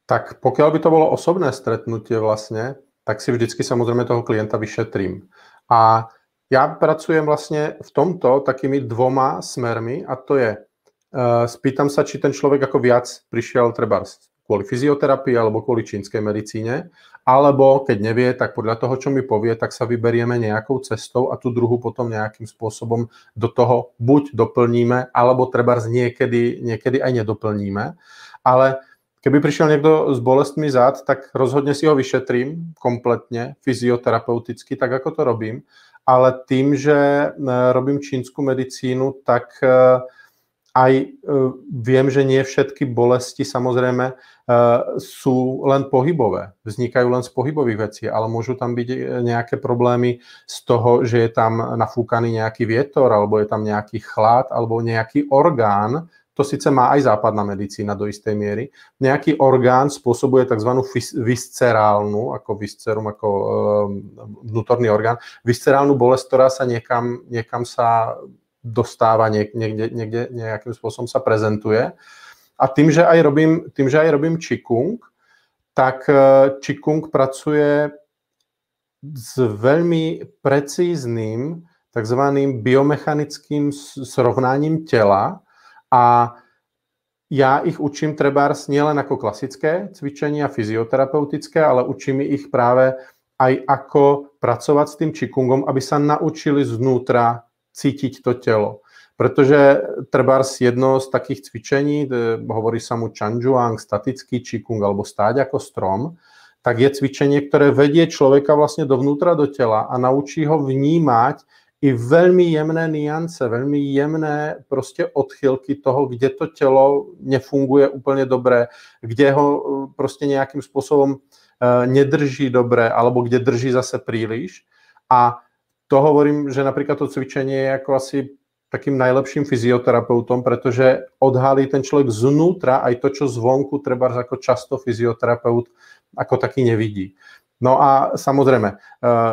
Tak pokiaľ by to bolo osobné stretnutie vlastne, tak si vždycky samozrejme toho klienta vyšetrím. A ja pracujem vlastne v tomto takými dvoma smermi a to je, uh, spýtam sa, či ten človek ako viac prišiel treba kvôli fyzioterapii alebo kvôli čínskej medicíne, alebo keď nevie, tak podľa toho, čo mi povie, tak sa vyberieme nejakou cestou a tú druhú potom nejakým spôsobom do toho buď doplníme, alebo treba niekedy, niekedy aj nedoplníme. Ale keby prišiel niekto s bolestmi zad, tak rozhodne si ho vyšetrím kompletne, fyzioterapeuticky, tak ako to robím. Ale tým, že e, robím čínsku medicínu, tak e, aj e, viem, že nie všetky bolesti samozrejme sú len pohybové, vznikajú len z pohybových vecí, ale môžu tam byť nejaké problémy z toho, že je tam nafúkaný nejaký vietor, alebo je tam nejaký chlad, alebo nejaký orgán, to síce má aj západná medicína do istej miery, nejaký orgán spôsobuje tzv. viscerálnu, ako viscerum, ako e, vnútorný orgán, viscerálnu bolesť, ktorá sa niekam, niekam sa dostáva, niekde, niekde nejakým spôsobom sa prezentuje. A tým, že aj robím, tým, že aj robím Qigong, tak Qigong e, pracuje s veľmi precízným tzv. biomechanickým srovnáním tela a ja ich učím trebárs nielen ako klasické cvičenia fyzioterapeutické, ale učím ich práve aj ako pracovať s tým Qigongom, aby sa naučili znútra cítiť to telo. Pretože trebárs jedno z takých cvičení, hovorí sa mu Chanjuang, statický čikung alebo stáť ako strom, tak je cvičenie, ktoré vedie človeka vlastne dovnútra do tela a naučí ho vnímať i veľmi jemné niance, veľmi jemné proste odchylky toho, kde to telo nefunguje úplne dobre, kde ho e, proste nejakým spôsobom e, nedrží dobre, alebo kde drží zase príliš. A to hovorím, že napríklad to cvičenie je ako asi takým najlepším fyzioterapeutom, pretože odhalí ten človek znútra aj to, čo zvonku treba ako často fyzioterapeut ako taký nevidí. No a samozrejme,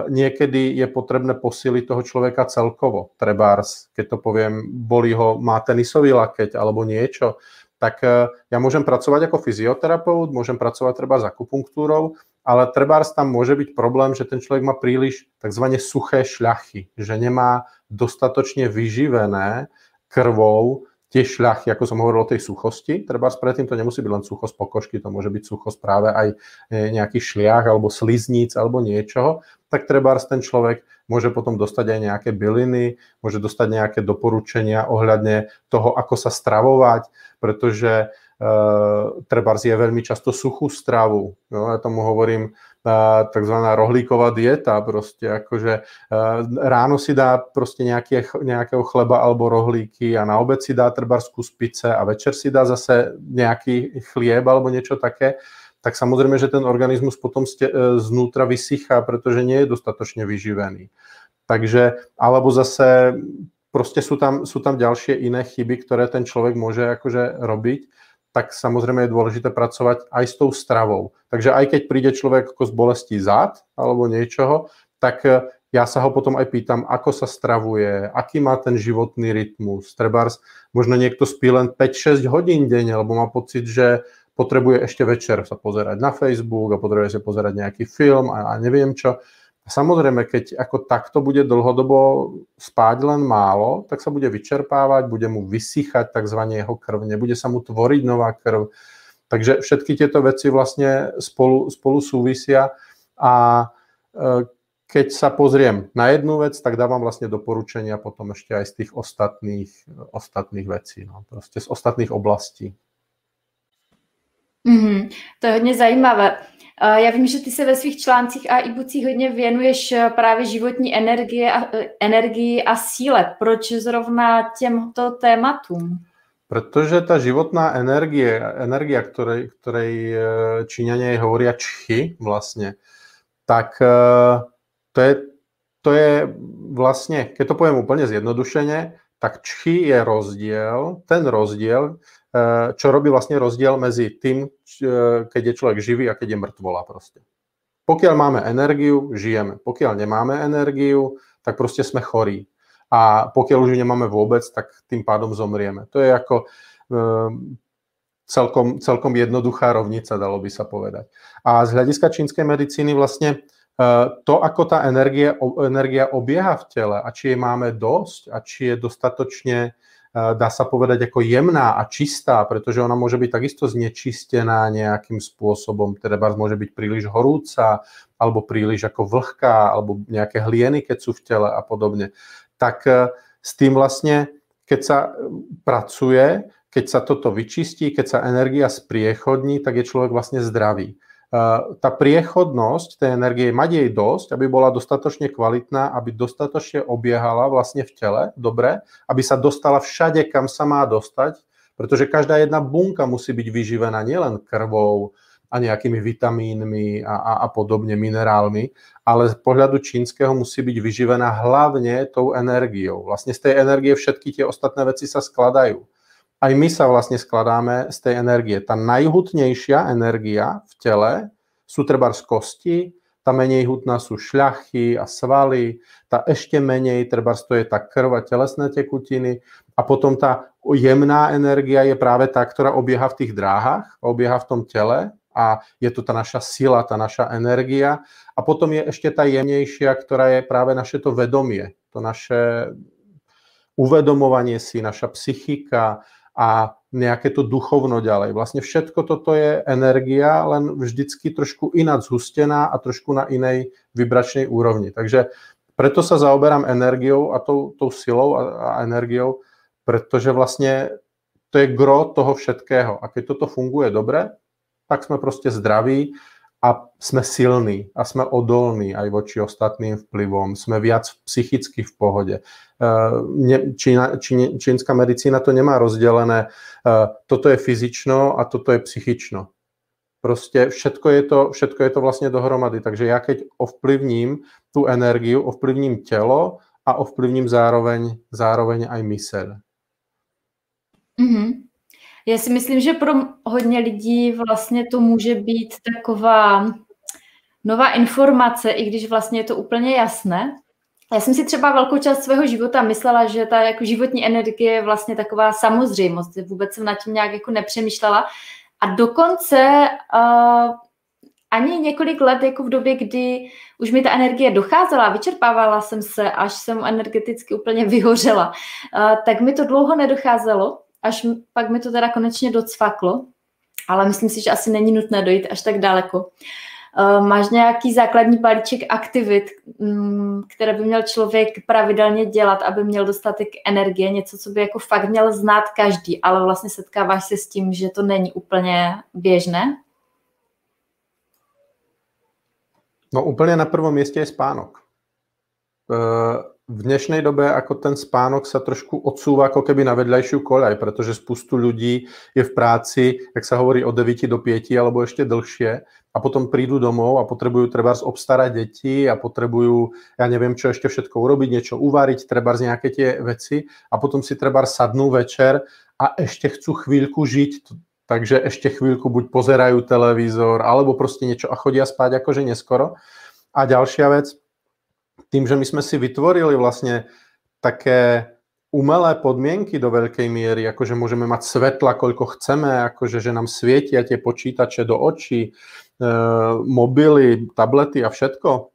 niekedy je potrebné posíliť toho človeka celkovo. Trebárs, keď to poviem, bolí ho, má tenisový lakeť alebo niečo, tak ja môžem pracovať ako fyzioterapeut, môžem pracovať treba s akupunktúrou, ale trebárs tam môže byť problém, že ten človek má príliš tzv. suché šľachy, že nemá dostatočne vyživené krvou tie šľachy, ako som hovoril o tej suchosti, treba predtým to nemusí byť len suchosť pokožky, to môže byť suchosť práve aj e, nejaký šliach alebo slizníc alebo niečoho, tak treba ten človek môže potom dostať aj nejaké byliny, môže dostať nejaké doporučenia ohľadne toho, ako sa stravovať, pretože treba je veľmi často suchú stravu. No, ja tomu hovorím tzv. rohlíková dieta, proste akože e, ráno si dá proste nejaké, nejakého chleba alebo rohlíky a na obed si dá trbarskú spice a večer si dá zase nejaký chlieb alebo niečo také, tak samozrejme, že ten organizmus potom ste, znútra vysychá, pretože nie je dostatočne vyživený. Takže, alebo zase proste sú tam, sú tam ďalšie iné chyby, ktoré ten človek môže akože robiť tak samozrejme je dôležité pracovať aj s tou stravou. Takže aj keď príde človek ako z bolesti zad alebo niečoho, tak e, ja sa ho potom aj pýtam, ako sa stravuje, aký má ten životný rytmus. Trebárs, možno niekto spí len 5-6 hodín denne, lebo má pocit, že potrebuje ešte večer sa pozerať na Facebook a potrebuje sa pozerať nejaký film a, a neviem čo. Samozrejme, keď ako takto bude dlhodobo spáť len málo, tak sa bude vyčerpávať, bude mu vysychať tzv. jeho krv, nebude sa mu tvoriť nová krv. Takže všetky tieto veci vlastne spolu, spolu súvisia a e, keď sa pozriem na jednu vec, tak dávam vlastne doporučenia potom ešte aj z tých ostatných, ostatných vecí, no, proste z ostatných oblastí. Mm-hmm, to je hodně zajímavé. Já vím, že ty se ve svých článcích a e-boocích hodně věnuješ eh, právě životní energie a, eh, energii a síle. Proč zrovna těmto tématům? Protože ta životná energie, energia, ktorej, ktorej eh, Číňania hovoria čchy vlastne, tak to je, to je vlastne, keď to poviem úplne zjednodušene, tak čchy je rozdiel, ten rozdiel čo robí vlastne rozdiel medzi tým, eh, keď je človek živý a keď je mŕtvola proste. Pokiaľ máme energiu, žijeme. Pokiaľ nemáme energiu, tak proste sme chorí. A pokiaľ už ju nemáme vôbec, tak tým pádom zomrieme. To je ako um, celkom, celkom jednoduchá rovnica, dalo by sa povedať. A z hľadiska čínskej medicíny vlastne to, ako tá energie, energia obieha v tele a či jej máme dosť a či je dostatočne dá sa povedať ako jemná a čistá, pretože ona môže byť takisto znečistená nejakým spôsobom, teda môže byť príliš horúca, alebo príliš ako vlhká, alebo nejaké hlieny, keď sú v tele a podobne. Tak e, s tým vlastne, keď sa pracuje, keď sa toto vyčistí, keď sa energia spriechodní, tak je človek vlastne zdravý tá priechodnosť tej energie, mať jej dosť, aby bola dostatočne kvalitná, aby dostatočne obiehala vlastne v tele, dobre, aby sa dostala všade, kam sa má dostať, pretože každá jedna bunka musí byť vyživená nielen krvou a nejakými vitamínmi a, a, a podobne, minerálmi, ale z pohľadu čínskeho musí byť vyživená hlavne tou energiou. Vlastne z tej energie všetky tie ostatné veci sa skladajú aj my sa vlastne skladáme z tej energie. Tá najhutnejšia energia v tele sú treba z kosti, tá menej hutná sú šľachy a svaly, tá ešte menej, treba to je tá krv a telesné tekutiny a potom tá jemná energia je práve tá, ktorá obieha v tých dráhach, obieha v tom tele a je to tá naša sila, tá naša energia. A potom je ešte tá jemnejšia, ktorá je práve naše to vedomie, to naše uvedomovanie si, naša psychika, a nejaké to duchovno ďalej. Vlastne všetko toto je energia, len vždycky trošku ináč zhustená a trošku na inej vibračnej úrovni. Takže preto sa zaoberám energiou a tou, tou silou a, a energiou, pretože vlastne to je gro toho všetkého. A keď toto funguje dobre, tak sme proste zdraví a sme silní a sme odolní aj voči ostatným vplyvom, sme viac psychicky v pohode. Eh, Čína, čín, čínska medicína to nemá rozdelené, eh, toto je fyzično a toto je psychično. Proste všetko je, to, všetko je to vlastne dohromady. Takže ja keď ovplyvním tú energiu, ovplyvním telo a ovplyvním zároveň, zároveň aj myseľ. Mm-hmm. Já si myslím, že pro hodně lidí vlastně to může být taková nová informace, i když vlastně je to úplně jasné. Já jsem si třeba velkou část svého života myslela, že ta jako životní energie je vlastně taková samozřejmost. Vůbec jsem nad tím nějak jako nepřemýšlela. A dokonce uh, ani několik let jako v době, kdy už mi ta energie docházela, vyčerpávala jsem se, až jsem energeticky úplně vyhořela, tak mi to dlouho nedocházelo, až pak mi to teda konečně docvaklo, ale myslím si, že asi není nutné dojít až tak daleko. Uh, máš nějaký základní balíček aktivit, um, které by měl člověk pravidelně dělat, aby měl dostatek energie, něco, co by jako fakt měl znát každý, ale vlastně setkáváš se s tím, že to není úplně běžné? No úplně na prvom mieste je spánok. V dnešnej dobe ako ten spánok sa trošku odsúva ako keby na vedľajšiu koľaj, pretože spustu ľudí je v práci, jak sa hovorí, od 9 do 5 alebo ešte dlhšie a potom prídu domov a potrebujú treba obstarať deti a potrebujú, ja neviem, čo ešte všetko urobiť, niečo uvariť, treba z nejaké tie veci a potom si treba sadnú večer a ešte chcú chvíľku žiť takže ešte chvíľku buď pozerajú televízor, alebo proste niečo a chodia spať akože neskoro. A ďalšia vec, tým, že my sme si vytvorili vlastne také umelé podmienky do veľkej miery, akože môžeme mať svetla, koľko chceme, akože že nám svietia tie počítače do očí, e, mobily, tablety a všetko,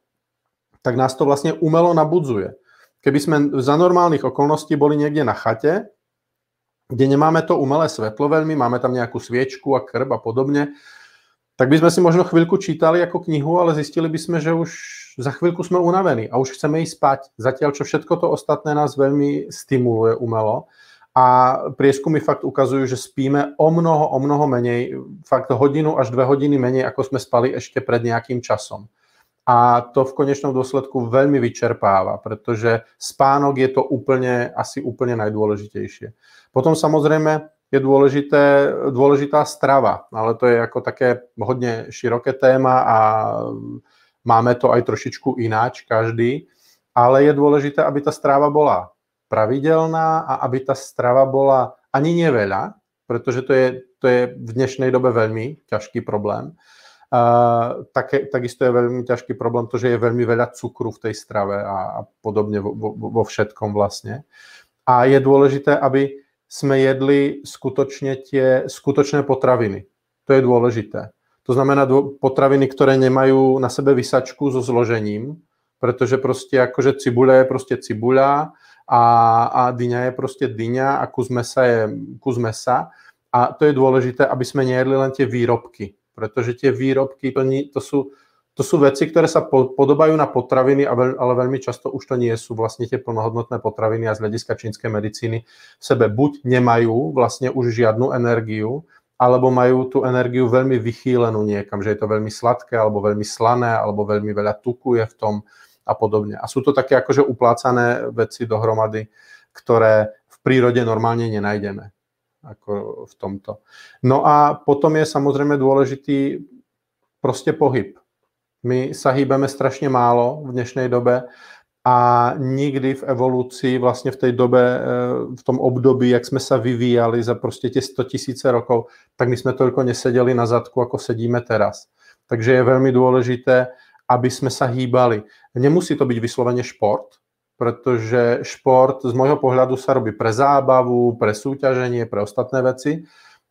tak nás to vlastne umelo nabudzuje. Keby sme za normálnych okolností boli niekde na chate, kde nemáme to umelé svetlo veľmi, máme tam nejakú sviečku a krb a podobne, tak by sme si možno chvíľku čítali ako knihu, ale zistili by sme, že už za chvíľku sme unavení a už chceme ísť spať. Zatiaľ, čo všetko to ostatné nás veľmi stimuluje umelo. A prieskumy fakt ukazujú, že spíme o mnoho, o mnoho menej, fakt hodinu až dve hodiny menej, ako sme spali ešte pred nejakým časom. A to v konečnom dôsledku veľmi vyčerpáva, pretože spánok je to úplne, asi úplne najdôležitejšie. Potom samozrejme je dôležité, dôležitá strava, ale to je ako také hodne široké téma a máme to aj trošičku ináč každý, ale je dôležité, aby tá strava bola pravidelná a aby tá strava bola ani neveľa, pretože to je, to je v dnešnej dobe veľmi ťažký problém. Uh, také, takisto je veľmi ťažký problém to, že je veľmi veľa cukru v tej strave a, a podobne vo, vo, vo všetkom vlastne. A je dôležité, aby sme jedli skutočne tie skutočné potraviny. To je dôležité. To znamená potraviny, ktoré nemajú na sebe vysačku so zložením, pretože proste akože cibuľa je proste cibuľa a, a dyňa je proste dyňa a kus mesa je kus mesa. A to je dôležité, aby sme nejedli len tie výrobky, pretože tie výrobky, to sú, to sú veci, ktoré sa podobajú na potraviny, ale veľmi často už to nie sú vlastne tie plnohodnotné potraviny a z hľadiska čínskej medicíny v sebe buď nemajú vlastne už žiadnu energiu, alebo majú tú energiu veľmi vychýlenú niekam, že je to veľmi sladké, alebo veľmi slané, alebo veľmi veľa tuku je v tom a podobne. A sú to také akože uplácané veci dohromady, ktoré v prírode normálne nenájdeme ako v tomto. No a potom je samozrejme dôležitý proste pohyb. My sa hýbeme strašne málo v dnešnej dobe a nikdy v evolúcii, vlastne v tej dobe, e, v tom období, jak sme sa vyvíjali za proste tie 100 tisíce rokov, tak my sme toľko nesedeli na zadku, ako sedíme teraz. Takže je veľmi dôležité, aby sme sa hýbali. Nemusí to byť vyslovene šport, pretože šport z môjho pohľadu sa robí pre zábavu, pre súťaženie, pre ostatné veci,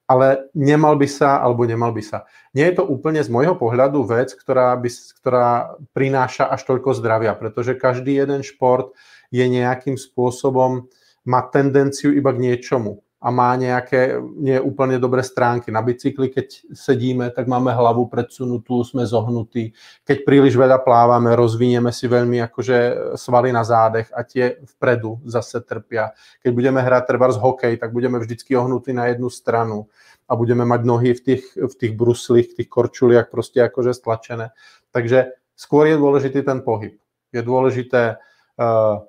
ale nemal by sa, alebo nemal by sa. Nie je to úplne z môjho pohľadu vec, ktorá, by, ktorá prináša až toľko zdravia, pretože každý jeden šport je nejakým spôsobom, má tendenciu iba k niečomu a má nejaké nie dobré stránky. Na bicykli, keď sedíme, tak máme hlavu predsunutú, sme zohnutí. Keď príliš veľa plávame, rozvinieme si veľmi akože svaly na zádech a tie vpredu zase trpia. Keď budeme hrať treba z hokej, tak budeme vždycky ohnutí na jednu stranu a budeme mať nohy v tých, v tých bruslích, v tých korčuliach proste akože stlačené. Takže skôr je dôležitý ten pohyb. Je dôležité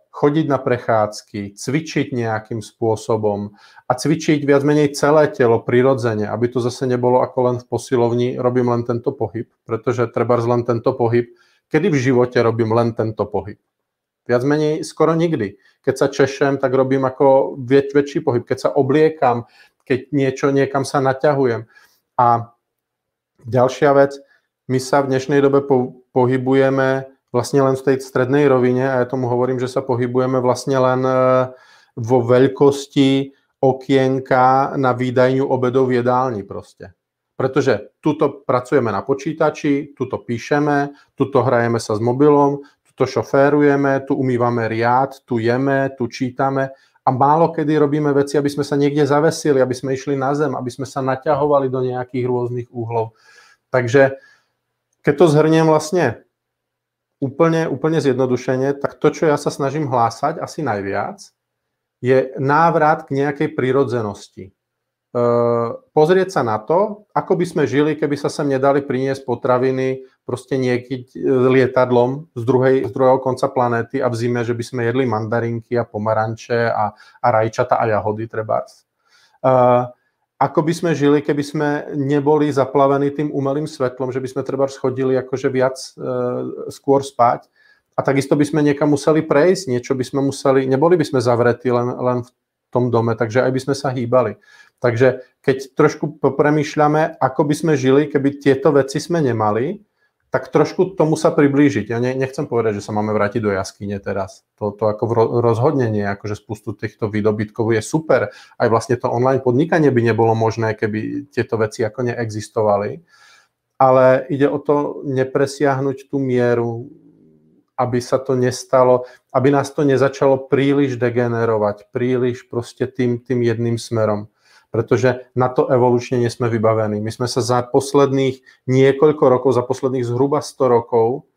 chodiť na prechádzky, cvičiť nejakým spôsobom a cvičiť viac menej celé telo prirodzene, aby to zase nebolo ako len v posilovni, robím len tento pohyb, pretože treba len tento pohyb, kedy v živote robím len tento pohyb. Viac menej skoro nikdy. Keď sa češem, tak robím ako väč- väčší pohyb. Keď sa obliekam, keď niečo niekam sa naťahujem. A ďalšia vec, my sa v dnešnej dobe pohybujeme vlastne len v tej strednej rovine a ja tomu hovorím, že sa pohybujeme vlastne len e, vo veľkosti okienka na výdajňu obedov v jedálni proste. Pretože tuto pracujeme na počítači, tuto píšeme, tuto hrajeme sa s mobilom, tuto šoférujeme, tu umývame riad, tu jeme, tu čítame a málo kedy robíme veci, aby sme sa niekde zavesili, aby sme išli na zem, aby sme sa naťahovali do nejakých rôznych úhlov. Takže keď to zhrniem vlastne úplne, úplne zjednodušene, tak to, čo ja sa snažím hlásať asi najviac, je návrat k nejakej prirodzenosti. Eh, pozrieť sa na to, ako by sme žili, keby sa sem nedali priniesť potraviny proste niekým lietadlom z, druhej, z druhého konca planéty a v zime, že by sme jedli mandarinky a pomaranče a, a rajčata a jahody trebárs. Uh, ako by sme žili, keby sme neboli zaplavení tým umelým svetlom, že by sme treba schodili akože viac uh, skôr spať. A takisto by sme niekam museli prejsť, niečo by sme museli, neboli by sme zavretí len, len v tom dome, takže aj by sme sa hýbali. Takže keď trošku premýšľame, ako by sme žili, keby tieto veci sme nemali, tak trošku tomu sa priblížiť. Ja ne, nechcem povedať, že sa máme vrátiť do jaskyne teraz. To, to ako rozhodnenie, akože spustu týchto výdobytkov je super. Aj vlastne to online podnikanie by nebolo možné, keby tieto veci ako neexistovali. Ale ide o to nepresiahnuť tú mieru, aby sa to nestalo, aby nás to nezačalo príliš degenerovať, príliš proste tým, tým jedným smerom pretože na to evolučne nie sme vybavení. My sme sa za posledných niekoľko rokov, za posledných zhruba 100 rokov,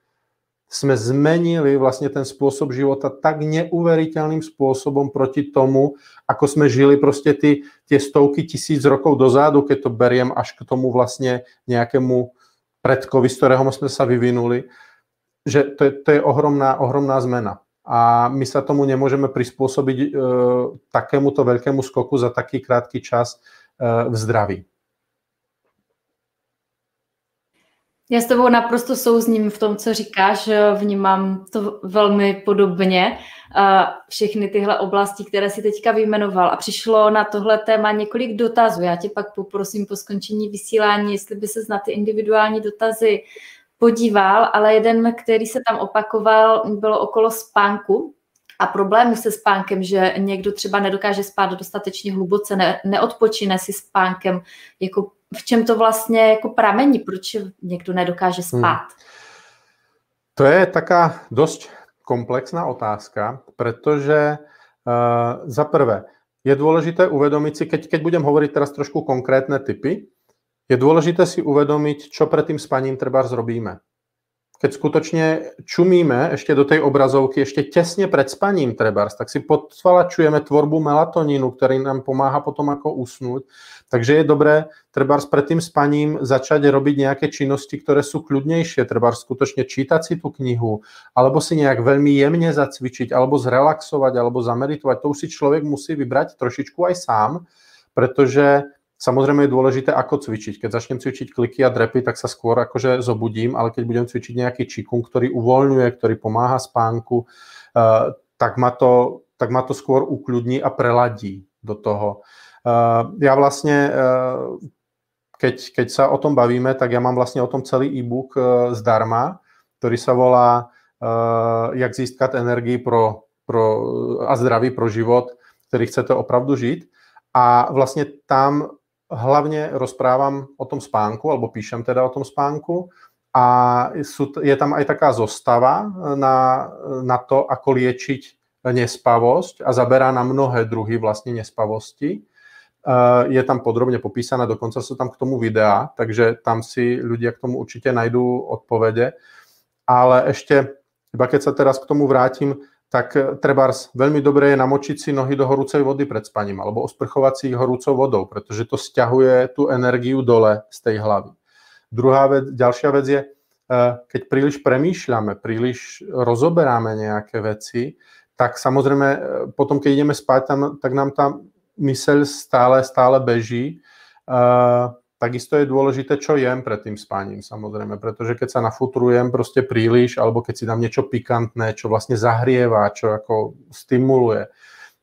sme zmenili vlastne ten spôsob života tak neuveriteľným spôsobom proti tomu, ako sme žili proste tí, tie stovky tisíc rokov dozadu, keď to beriem až k tomu vlastne nejakému predkovi, z ktorého sme sa vyvinuli, že to je, to je ohromná, ohromná zmena a my sa tomu nemôžeme prispôsobiť e, takémuto veľkému skoku za taký krátky čas e, v zdraví. Já s tebou naprosto souzním v tom, co říkáš, vnímám to velmi podobně. Všechny tyhle oblasti, které si teďka vyjmenoval. A přišlo na tohle téma několik dotazů. Já tě pak poprosím po skončení vysílání, jestli by se na ty individuální dotazy podíval, ale jeden, který se tam opakoval, bylo okolo spánku a problému se spánkem, že někdo třeba nedokáže spát dostatečně hluboce, ne, neodpočine si spánkem, jako v čem to vlastně jako pramení, proč někdo nedokáže hmm. spát? Hmm. To je taká dosť komplexná otázka, pretože uh, za prvé je dôležité uvedomiť si, keď, keď budem hovoriť teraz trošku konkrétne typy, je dôležité si uvedomiť, čo pred tým spaním treba zrobíme. Keď skutočne čumíme ešte do tej obrazovky, ešte tesne pred spaním trebárs, tak si podsvalačujeme tvorbu melatonínu, ktorý nám pomáha potom ako usnúť. Takže je dobré trebárs pred tým spaním začať robiť nejaké činnosti, ktoré sú kľudnejšie, trebárs skutočne čítať si tú knihu, alebo si nejak veľmi jemne zacvičiť, alebo zrelaxovať, alebo zameritovať. To už si človek musí vybrať trošičku aj sám, pretože Samozrejme je dôležité, ako cvičiť. Keď začnem cvičiť kliky a drepy, tak sa skôr akože zobudím, ale keď budem cvičiť nejaký čikung, ktorý uvoľňuje, ktorý pomáha spánku, uh, tak ma, to, tak ma to skôr ukľudní a preladí do toho. Uh, ja vlastne, uh, keď, keď sa o tom bavíme, tak ja mám vlastne o tom celý e-book zdarma, ktorý sa volá Jak získať energii pro, pro, a zdraví pro život, ktorý chcete opravdu žiť. A vlastne tam hlavne rozprávam o tom spánku, alebo píšem teda o tom spánku a sú, je tam aj taká zostava na, na to, ako liečiť nespavosť a zaberá na mnohé druhy vlastne nespavosti. Je tam podrobne popísané, dokonca sú tam k tomu videá, takže tam si ľudia k tomu určite najdú odpovede. Ale ešte, iba keď sa teraz k tomu vrátim, tak eh, trebárs veľmi dobré je namočiť si nohy do horúcej vody pred spaním alebo osprchovať si ich horúcou vodou, pretože to stiahuje tú energiu dole z tej hlavy. Druhá vec, ďalšia vec je, eh, keď príliš premýšľame, príliš rozoberáme nejaké veci, tak samozrejme eh, potom, keď ideme spať, tam, tak nám tá myseľ stále, stále beží. Takisto je dôležité, čo jem pred tým spaním, samozrejme, pretože keď sa nafutrujem proste príliš, alebo keď si dám niečo pikantné, čo vlastne zahrieva, čo ako stimuluje,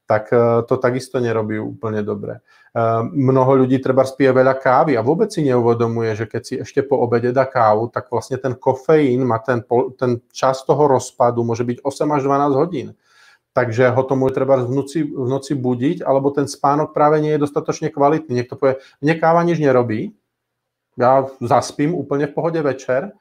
tak e, to takisto nerobí úplne dobre. mnoho ľudí treba spije veľa kávy a vôbec si neuvedomuje, že keď si ešte po obede dá kávu, tak vlastne ten kofeín má ten, ten čas toho rozpadu môže byť 8 až 12 hodín. Takže ho to môže treba v noci, v noci budiť, alebo ten spánok práve nie je dostatočne kvalitný. Niekto povie, mne káva nič nerobí, ja zaspím úplne v pohode večer.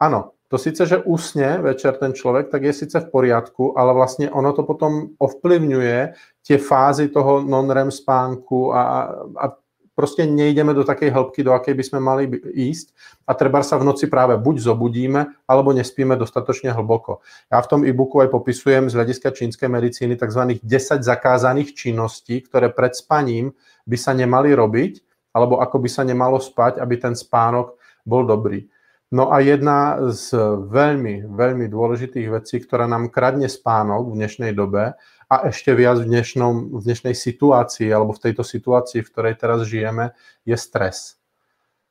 Áno, to síce, že usne večer ten človek, tak je síce v poriadku, ale vlastne ono to potom ovplyvňuje tie fázy toho non-REM spánku a, a proste nejdeme do takej hĺbky, do akej by sme mali ísť a treba sa v noci práve buď zobudíme, alebo nespíme dostatočne hlboko. Ja v tom e-booku aj popisujem z hľadiska čínskej medicíny tzv. 10 zakázaných činností, ktoré pred spaním by sa nemali robiť, alebo ako by sa nemalo spať, aby ten spánok bol dobrý. No a jedna z veľmi, veľmi dôležitých vecí, ktorá nám kradne spánok v dnešnej dobe a ešte viac v, dnešnom, v dnešnej situácii alebo v tejto situácii, v ktorej teraz žijeme, je stres.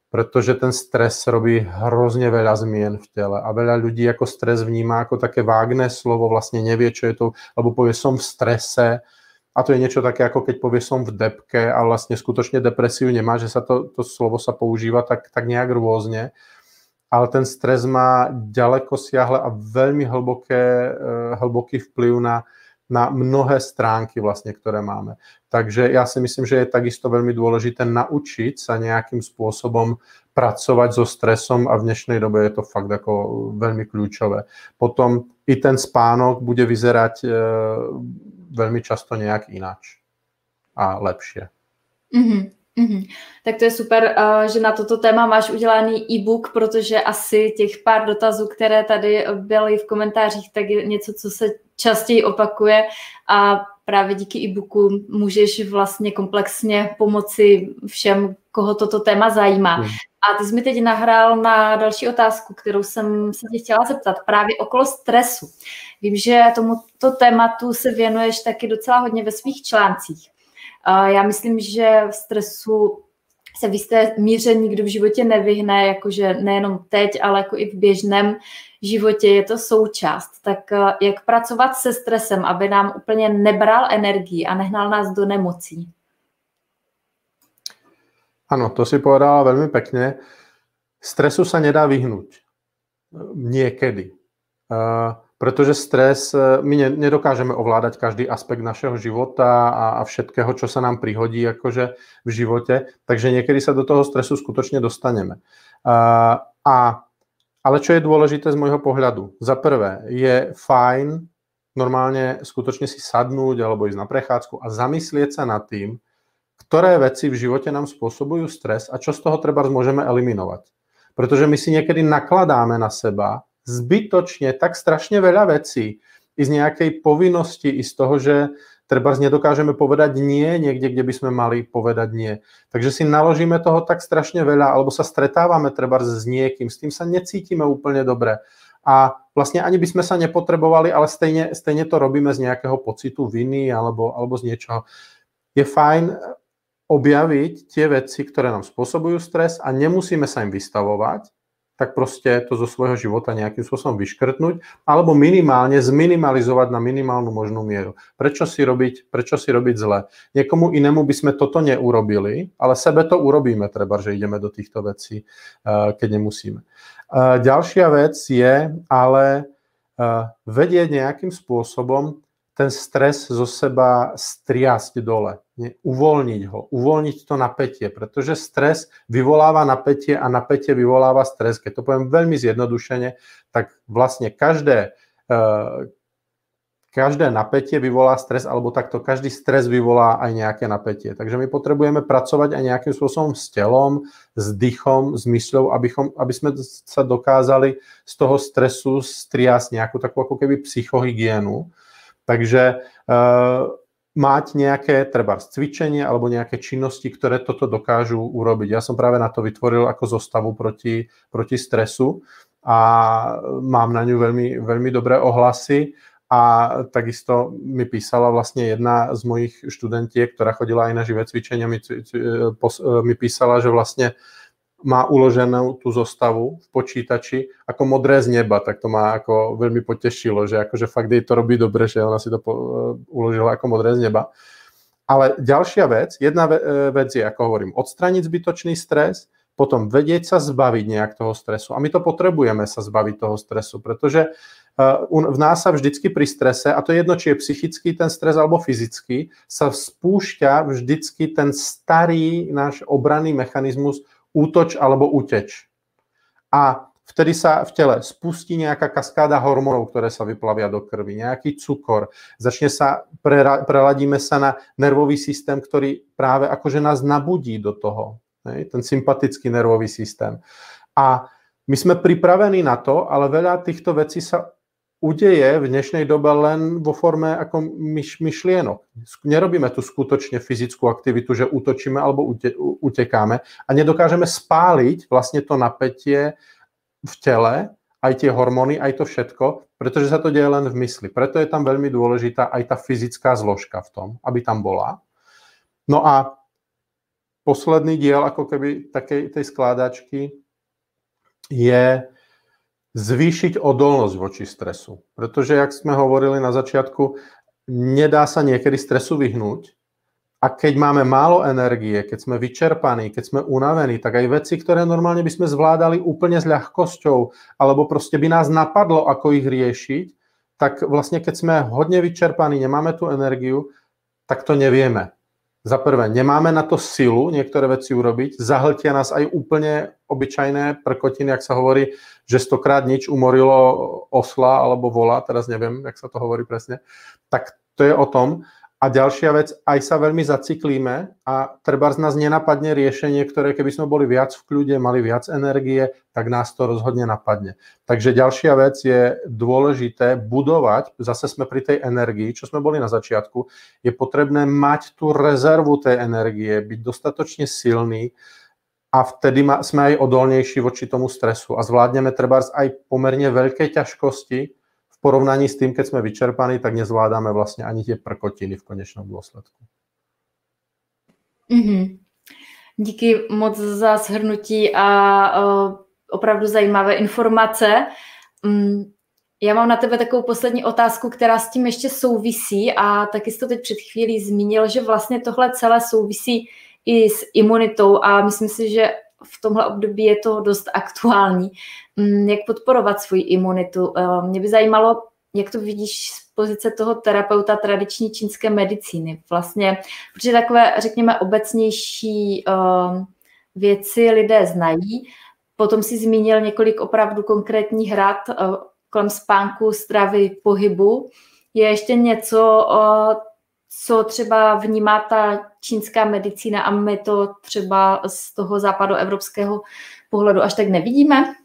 Pretože ten stres robí hrozne veľa zmien v tele a veľa ľudí ako stres vníma ako také vágné slovo, vlastne nevie, čo je to, alebo povie som v strese, a to je niečo také, ako keď povie som v depke. A vlastne skutočne depresiu nemá, že sa to, to slovo sa používa tak, tak nejak rôzne. Ale ten stres má ďaleko siahle a veľmi hlboké, eh, hlboký vplyv na, na mnohé stránky vlastne, ktoré máme. Takže ja si myslím, že je takisto veľmi dôležité naučiť sa nejakým spôsobom pracovať so stresom a v dnešnej dobe je to fakt ako veľmi kľúčové. Potom i ten spánok bude vyzerať e, veľmi často nejak ináč a lepšie. Mm-hmm. Mm-hmm. Tak to je super, uh, že na toto téma máš udělaný e-book, protože asi těch pár dotazů, které tady byly v komentářích, tak je něco, co se častěji opakuje a právě díky e-booku můžeš vlastně komplexně pomoci všem, koho toto téma zajímá. Mm. A ty jsi mi teď nahrál na další otázku, kterou jsem se tě chtěla zeptat, právě okolo stresu. Vím, že tomuto tématu se věnuješ taky docela hodně ve svých článcích. Já myslím, že v stresu se v jisté míře nikdo v životě nevyhne, jakože nejenom teď, ale jako i v běžném životě je to součást. Tak eh, jak pracovat se stresem, aby nám úplně nebral energii a nehnal nás do nemocí? Ano, to si povedala veľmi pekne. Stresu sa nedá vyhnúť. Niekedy. Uh, Pretože stres, e, my nedokážeme ovládať každý aspekt našeho života a, všetkého, čo sa nám prihodí akože v živote, takže niekedy sa do toho stresu skutočne dostaneme. A, a, ale čo je dôležité z môjho pohľadu? Za prvé, je fajn normálne skutočne si sadnúť alebo ísť na prechádzku a zamyslieť sa nad tým, ktoré veci v živote nám spôsobujú stres a čo z toho treba môžeme eliminovať. Pretože my si niekedy nakladáme na seba zbytočne tak strašne veľa vecí. I z nejakej povinnosti, i z toho, že treba nedokážeme povedať nie niekde, kde by sme mali povedať nie. Takže si naložíme toho tak strašne veľa, alebo sa stretávame treba s niekým, s tým sa necítime úplne dobre. A vlastne ani by sme sa nepotrebovali, ale stejne, stejne to robíme z nejakého pocitu viny alebo, alebo z niečoho. Je fajn objaviť tie veci, ktoré nám spôsobujú stres a nemusíme sa im vystavovať, tak proste to zo svojho života nejakým spôsobom vyškrtnúť alebo minimálne zminimalizovať na minimálnu možnú mieru. Prečo si robiť, prečo si robiť zle? Niekomu inému by sme toto neurobili, ale sebe to urobíme, treba, že ideme do týchto vecí, eh, keď nemusíme. Eh, ďalšia vec je ale eh, vedieť nejakým spôsobom ten stres zo seba striasť dole, uvoľniť ho, uvoľniť to napätie, pretože stres vyvoláva napätie a napätie vyvoláva stres. Keď to poviem veľmi zjednodušene, tak vlastne každé, uh, každé napätie vyvolá stres, alebo takto každý stres vyvolá aj nejaké napätie. Takže my potrebujeme pracovať aj nejakým spôsobom s telom, s dýchom, s mysľou, abychom, aby sme sa dokázali z toho stresu striasť nejakú takú ako keby psychohygienu, Takže uh, mať nejaké treba cvičenie alebo nejaké činnosti, ktoré toto dokážu urobiť. Ja som práve na to vytvoril ako zostavu proti, proti stresu a mám na ňu veľmi, veľmi dobré ohlasy a takisto mi písala vlastne jedna z mojich študentiek, ktorá chodila aj na živé cvičenia, mi, mi písala, že vlastne má uloženú tú zostavu v počítači ako modré z neba, tak to ma ako veľmi potešilo, že akože fakt jej to robí dobre, že ona si to po, uložila ako modré z neba. Ale ďalšia vec, jedna vec je, ako hovorím, odstraniť zbytočný stres, potom vedieť sa zbaviť nejak toho stresu. A my to potrebujeme sa zbaviť toho stresu, pretože v nás sa vždycky pri strese, a to je jedno, či je psychický ten stres alebo fyzický, sa spúšťa vždycky ten starý náš obranný mechanizmus útoč alebo uteč. A vtedy sa v tele spustí nejaká kaskáda hormónov, ktoré sa vyplavia do krvi, nejaký cukor, začne sa, preladíme sa na nervový systém, ktorý práve akože nás nabudí do toho, hej, ten sympatický nervový systém. A my sme pripravení na to, ale veľa týchto vecí sa udeje v dnešnej dobe len vo forme ako myš, myšlienok. Nerobíme tu skutočne fyzickú aktivitu, že útočíme alebo ute, utekáme a nedokážeme spáliť vlastne to napätie v tele, aj tie hormóny, aj to všetko, pretože sa to deje len v mysli. Preto je tam veľmi dôležitá aj tá fyzická zložka v tom, aby tam bola. No a posledný diel ako keby takej tej skládačky je zvýšiť odolnosť voči stresu. Pretože, jak sme hovorili na začiatku, nedá sa niekedy stresu vyhnúť. A keď máme málo energie, keď sme vyčerpaní, keď sme unavení, tak aj veci, ktoré normálne by sme zvládali úplne s ľahkosťou, alebo proste by nás napadlo, ako ich riešiť, tak vlastne keď sme hodne vyčerpaní, nemáme tú energiu, tak to nevieme. Za prvé, nemáme na to silu niektoré veci urobiť, zahltia nás aj úplne obyčajné prkotiny, ak sa hovorí, že stokrát nič umorilo osla alebo vola, teraz neviem, jak sa to hovorí presne, tak to je o tom. A ďalšia vec, aj sa veľmi zaciklíme a treba z nás nenapadne riešenie, ktoré keby sme boli viac v kľude, mali viac energie, tak nás to rozhodne napadne. Takže ďalšia vec je dôležité budovať, zase sme pri tej energii, čo sme boli na začiatku, je potrebné mať tú rezervu tej energie, byť dostatočne silný a vtedy sme aj odolnejší voči tomu stresu a zvládneme treba aj pomerne veľké ťažkosti, porovnaní s tým, keď sme vyčerpaní, tak nezvládame vlastne ani tie prkotiny v konečnom dôsledku. Mm-hmm. Díky moc za shrnutí a uh, opravdu zajímavé informace. Um, já mám na tebe takovou poslední otázku, která s tím ještě souvisí a taky jsi to teď před chvílí zmínil, že vlastně tohle celé souvisí i s imunitou a myslím si, že v tomhle období je to dost aktuální. Mm, jak podporovat svoji imunitu? Eh, mě by zajímalo, jak to vidíš z pozice toho terapeuta tradiční čínské medicíny. Vlastně, protože takové, řekněme, obecnější eh, věci lidé znají. Potom si zmínil několik opravdu konkrétních hrad eh, kolem spánku, stravy, pohybu. Je ještě něco, co třeba vnímá ta čínská medicína a my to třeba z toho západoevropského pohledu až tak nevidíme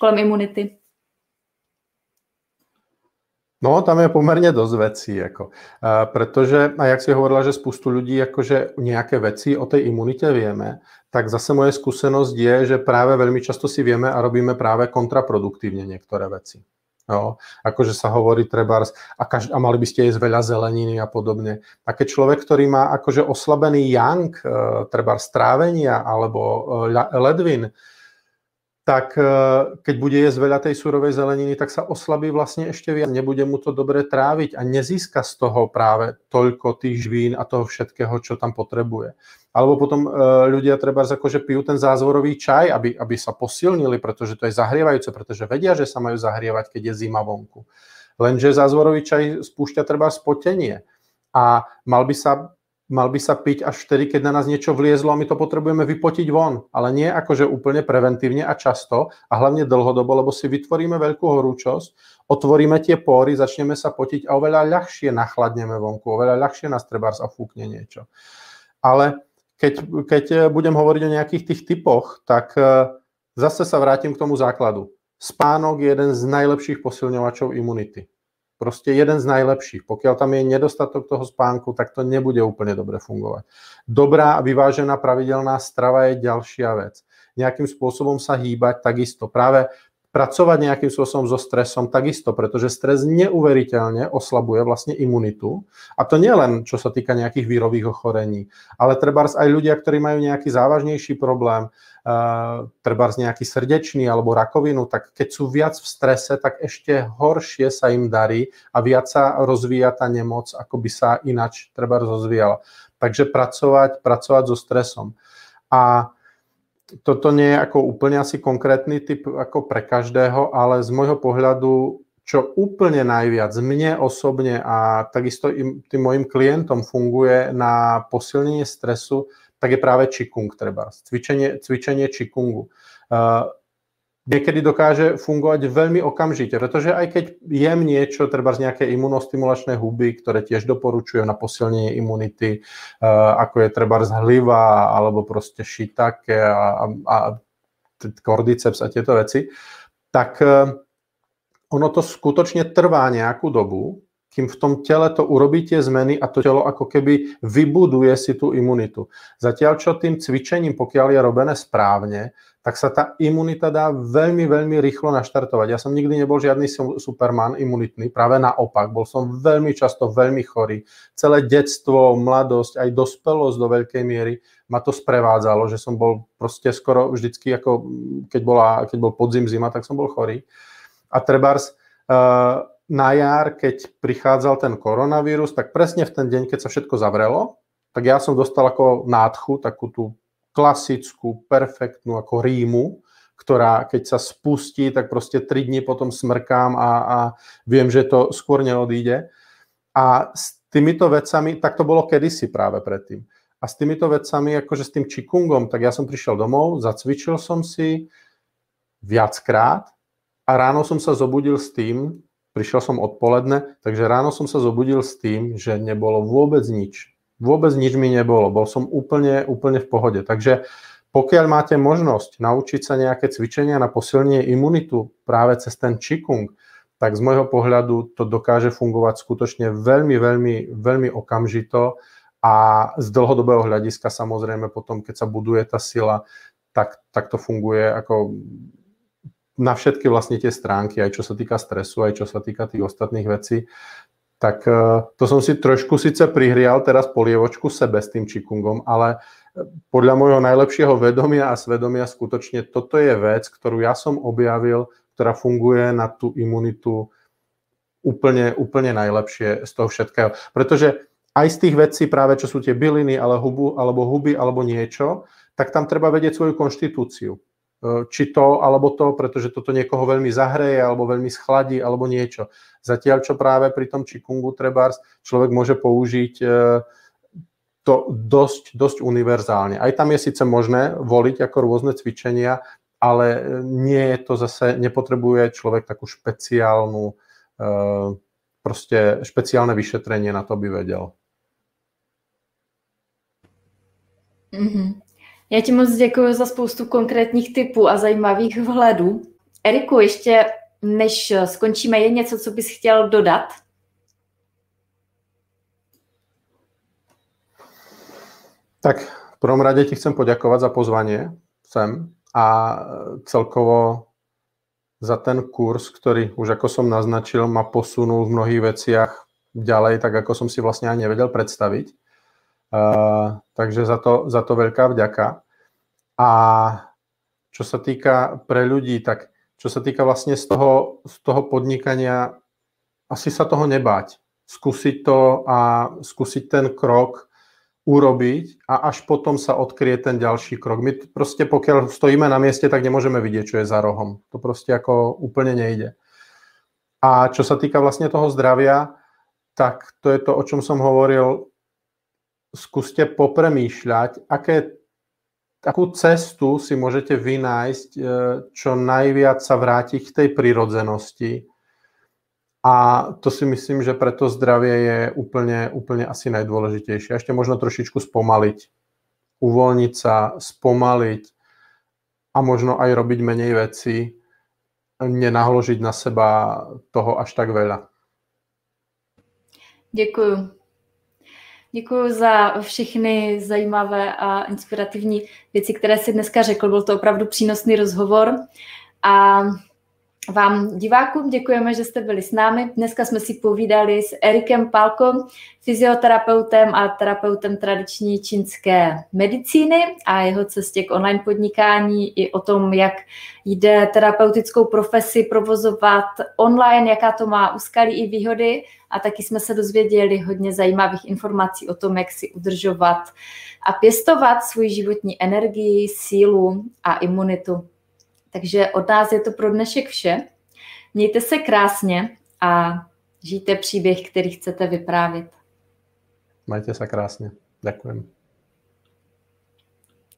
kolem imunity? No, tam je pomerne dosť vecí, ako. Uh, pretože, a jak si hovorila, že spoustu ľudí akože nejaké veci o tej imunite vieme, tak zase moje skúsenosť je, že práve veľmi často si vieme a robíme práve kontraproduktívne niektoré veci. Jo, akože sa hovorí trebárs a, každ- a mali by ste jesť veľa zeleniny a podobne. A keď človek, ktorý má akože oslabený yang, e, trebárs trávenia alebo e, ledvin, tak e, keď bude jesť veľa tej surovej zeleniny, tak sa oslabí vlastne ešte viac. Nebude mu to dobre tráviť a nezíska z toho práve toľko tých žvín a toho všetkého, čo tam potrebuje. Alebo potom e, ľudia treba akože pijú ten zázvorový čaj, aby, aby sa posilnili, pretože to je zahrievajúce, pretože vedia, že sa majú zahrievať, keď je zima vonku. Lenže zázvorový čaj spúšťa treba spotenie. A mal by sa mal by sa piť až vtedy, keď na nás niečo vliezlo a my to potrebujeme vypotiť von. Ale nie akože úplne preventívne a často a hlavne dlhodobo, lebo si vytvoríme veľkú horúčosť, otvoríme tie pory, začneme sa potiť a oveľa ľahšie nachladneme vonku, oveľa ľahšie nás trebárs a fúkne niečo. Ale keď, keď budem hovoriť o nejakých tých typoch, tak e, zase sa vrátim k tomu základu. Spánok je jeden z najlepších posilňovačov imunity proste jeden z najlepších. Pokiaľ tam je nedostatok toho spánku, tak to nebude úplne dobre fungovať. Dobrá a vyvážená pravidelná strava je ďalšia vec. Nejakým spôsobom sa hýbať takisto. Práve pracovať nejakým spôsobom so stresom takisto, pretože stres neuveriteľne oslabuje vlastne imunitu. A to nie len čo sa týka nejakých vírových ochorení, ale treba aj ľudia, ktorí majú nejaký závažnejší problém, uh, treba nejaký srdečný alebo rakovinu, tak keď sú viac v strese, tak ešte horšie sa im darí a viac sa rozvíja tá nemoc, ako by sa inač treba rozvíjala. Takže pracovať, pracovať so stresom. A toto nie je ako úplne asi konkrétny typ ako pre každého, ale z môjho pohľadu, čo úplne najviac mne osobne a takisto i tým mojim klientom funguje na posilnenie stresu, tak je práve Qigong treba, cvičenie, cvičenie Qigongu. Uh, niekedy dokáže fungovať veľmi okamžite, pretože aj keď jem niečo, treba z nejaké imunostimulačné huby, ktoré tiež doporučujú na posilnenie imunity, ako je treba z hliva, alebo proste šitake a, a, kordyceps a tieto veci, tak e, ono to skutočne trvá nejakú dobu, kým v tom tele to urobí tie zmeny a to telo ako keby vybuduje si tú imunitu. Zatiaľ čo tým cvičením, pokiaľ je robené správne, tak sa tá imunita dá veľmi, veľmi rýchlo naštartovať. Ja som nikdy nebol žiadny superman imunitný, práve naopak, bol som veľmi často veľmi chorý. Celé detstvo, mladosť, aj dospelosť do veľkej miery ma to sprevádzalo, že som bol proste skoro vždycky, ako keď, bola, keď bol podzim, zima, tak som bol chorý. A trebárs uh, na jar, keď prichádzal ten koronavírus, tak presne v ten deň, keď sa všetko zavrelo, tak ja som dostal ako nádchu, takú tú klasickú, perfektnú ako rímu, ktorá keď sa spustí, tak proste 3 dní potom smrkám a, a viem, že to skôr neodíde. A s týmito vecami, tak to bolo kedysi práve predtým. A s týmito vecami, akože s tým čikungom, tak ja som prišiel domov, zacvičil som si viackrát a ráno som sa zobudil s tým, prišiel som odpoledne, takže ráno som sa zobudil s tým, že nebolo vôbec nič vôbec nič mi nebolo. Bol som úplne, úplne v pohode. Takže pokiaľ máte možnosť naučiť sa nejaké cvičenia na posilnenie imunitu práve cez ten Qigong, tak z môjho pohľadu to dokáže fungovať skutočne veľmi, veľmi, veľmi okamžito a z dlhodobého hľadiska samozrejme potom, keď sa buduje tá sila, tak, tak to funguje ako na všetky vlastne tie stránky, aj čo sa týka stresu, aj čo sa týka tých ostatných vecí tak e, to som si trošku síce prihrial teraz polievočku sebe s tým čikungom, ale e, podľa môjho najlepšieho vedomia a svedomia skutočne toto je vec, ktorú ja som objavil, ktorá funguje na tú imunitu úplne, úplne najlepšie z toho všetkého. Pretože aj z tých vecí práve, čo sú tie byliny, ale hubu, alebo huby, alebo niečo, tak tam treba vedieť svoju konštitúciu. E, či to alebo to, pretože toto niekoho veľmi zahreje alebo veľmi schladí alebo niečo. Zatiaľ, čo práve pri tom čikungu trebárs človek môže použiť e, to dosť, dosť univerzálne. Aj tam je síce možné voliť ako rôzne cvičenia, ale nie je to zase, nepotrebuje človek takú špeciálnu, e, proste špeciálne vyšetrenie na to by vedel. Mm-hmm. Já ti moc děkuji za spoustu konkrétních typů a zajímavých vhledů. Eriku, ještě než skončíme, je něco, co bys chtěl dodat? Tak v prvom rade ti chcem poďakovať za pozvanie sem a celkovo za ten kurz, ktorý už ako som naznačil, ma posunul v mnohých veciach ďalej, tak ako som si vlastne ani nevedel predstaviť. Takže za to, za to veľká vďaka. A čo sa týka pre ľudí, tak čo sa týka vlastne z toho, z toho podnikania, asi sa toho nebáť. Skúsiť to a skúsiť ten krok urobiť a až potom sa odkrie ten ďalší krok. My proste pokiaľ stojíme na mieste, tak nemôžeme vidieť, čo je za rohom. To proste ako úplne nejde. A čo sa týka vlastne toho zdravia, tak to je to, o čom som hovoril, skúste popremýšľať, aké, akú cestu si môžete vynájsť, e, čo najviac sa vrátiť k tej prirodzenosti. A to si myslím, že pre to zdravie je úplne, úplne asi najdôležitejšie. Ešte možno trošičku spomaliť. Uvoľniť sa, spomaliť a možno aj robiť menej veci, nenahložiť na seba toho až tak veľa. Děkuju. Děkuji za všechny zajímavé a inspirativní věci, které si dneska řekl. Byl to opravdu přínosný rozhovor. A vám divákům děkujeme, že jste byli s námi. Dneska jsme si povídali s Erikem Palkom, fyzioterapeutem a terapeutem tradiční čínské medicíny a jeho cestě k online podnikání i o tom, jak jde terapeutickou profesi provozovat online, jaká to má úskalí i výhody a taky jsme se dozvěděli hodně zajímavých informací o tom, jak si udržovat a pěstovat svůj životní energii, sílu a imunitu. Takže od nás je to pro dnešek vše. Mějte se krásně a žijte příběh, který chcete vyprávět. Majte se krásně. Děkujem.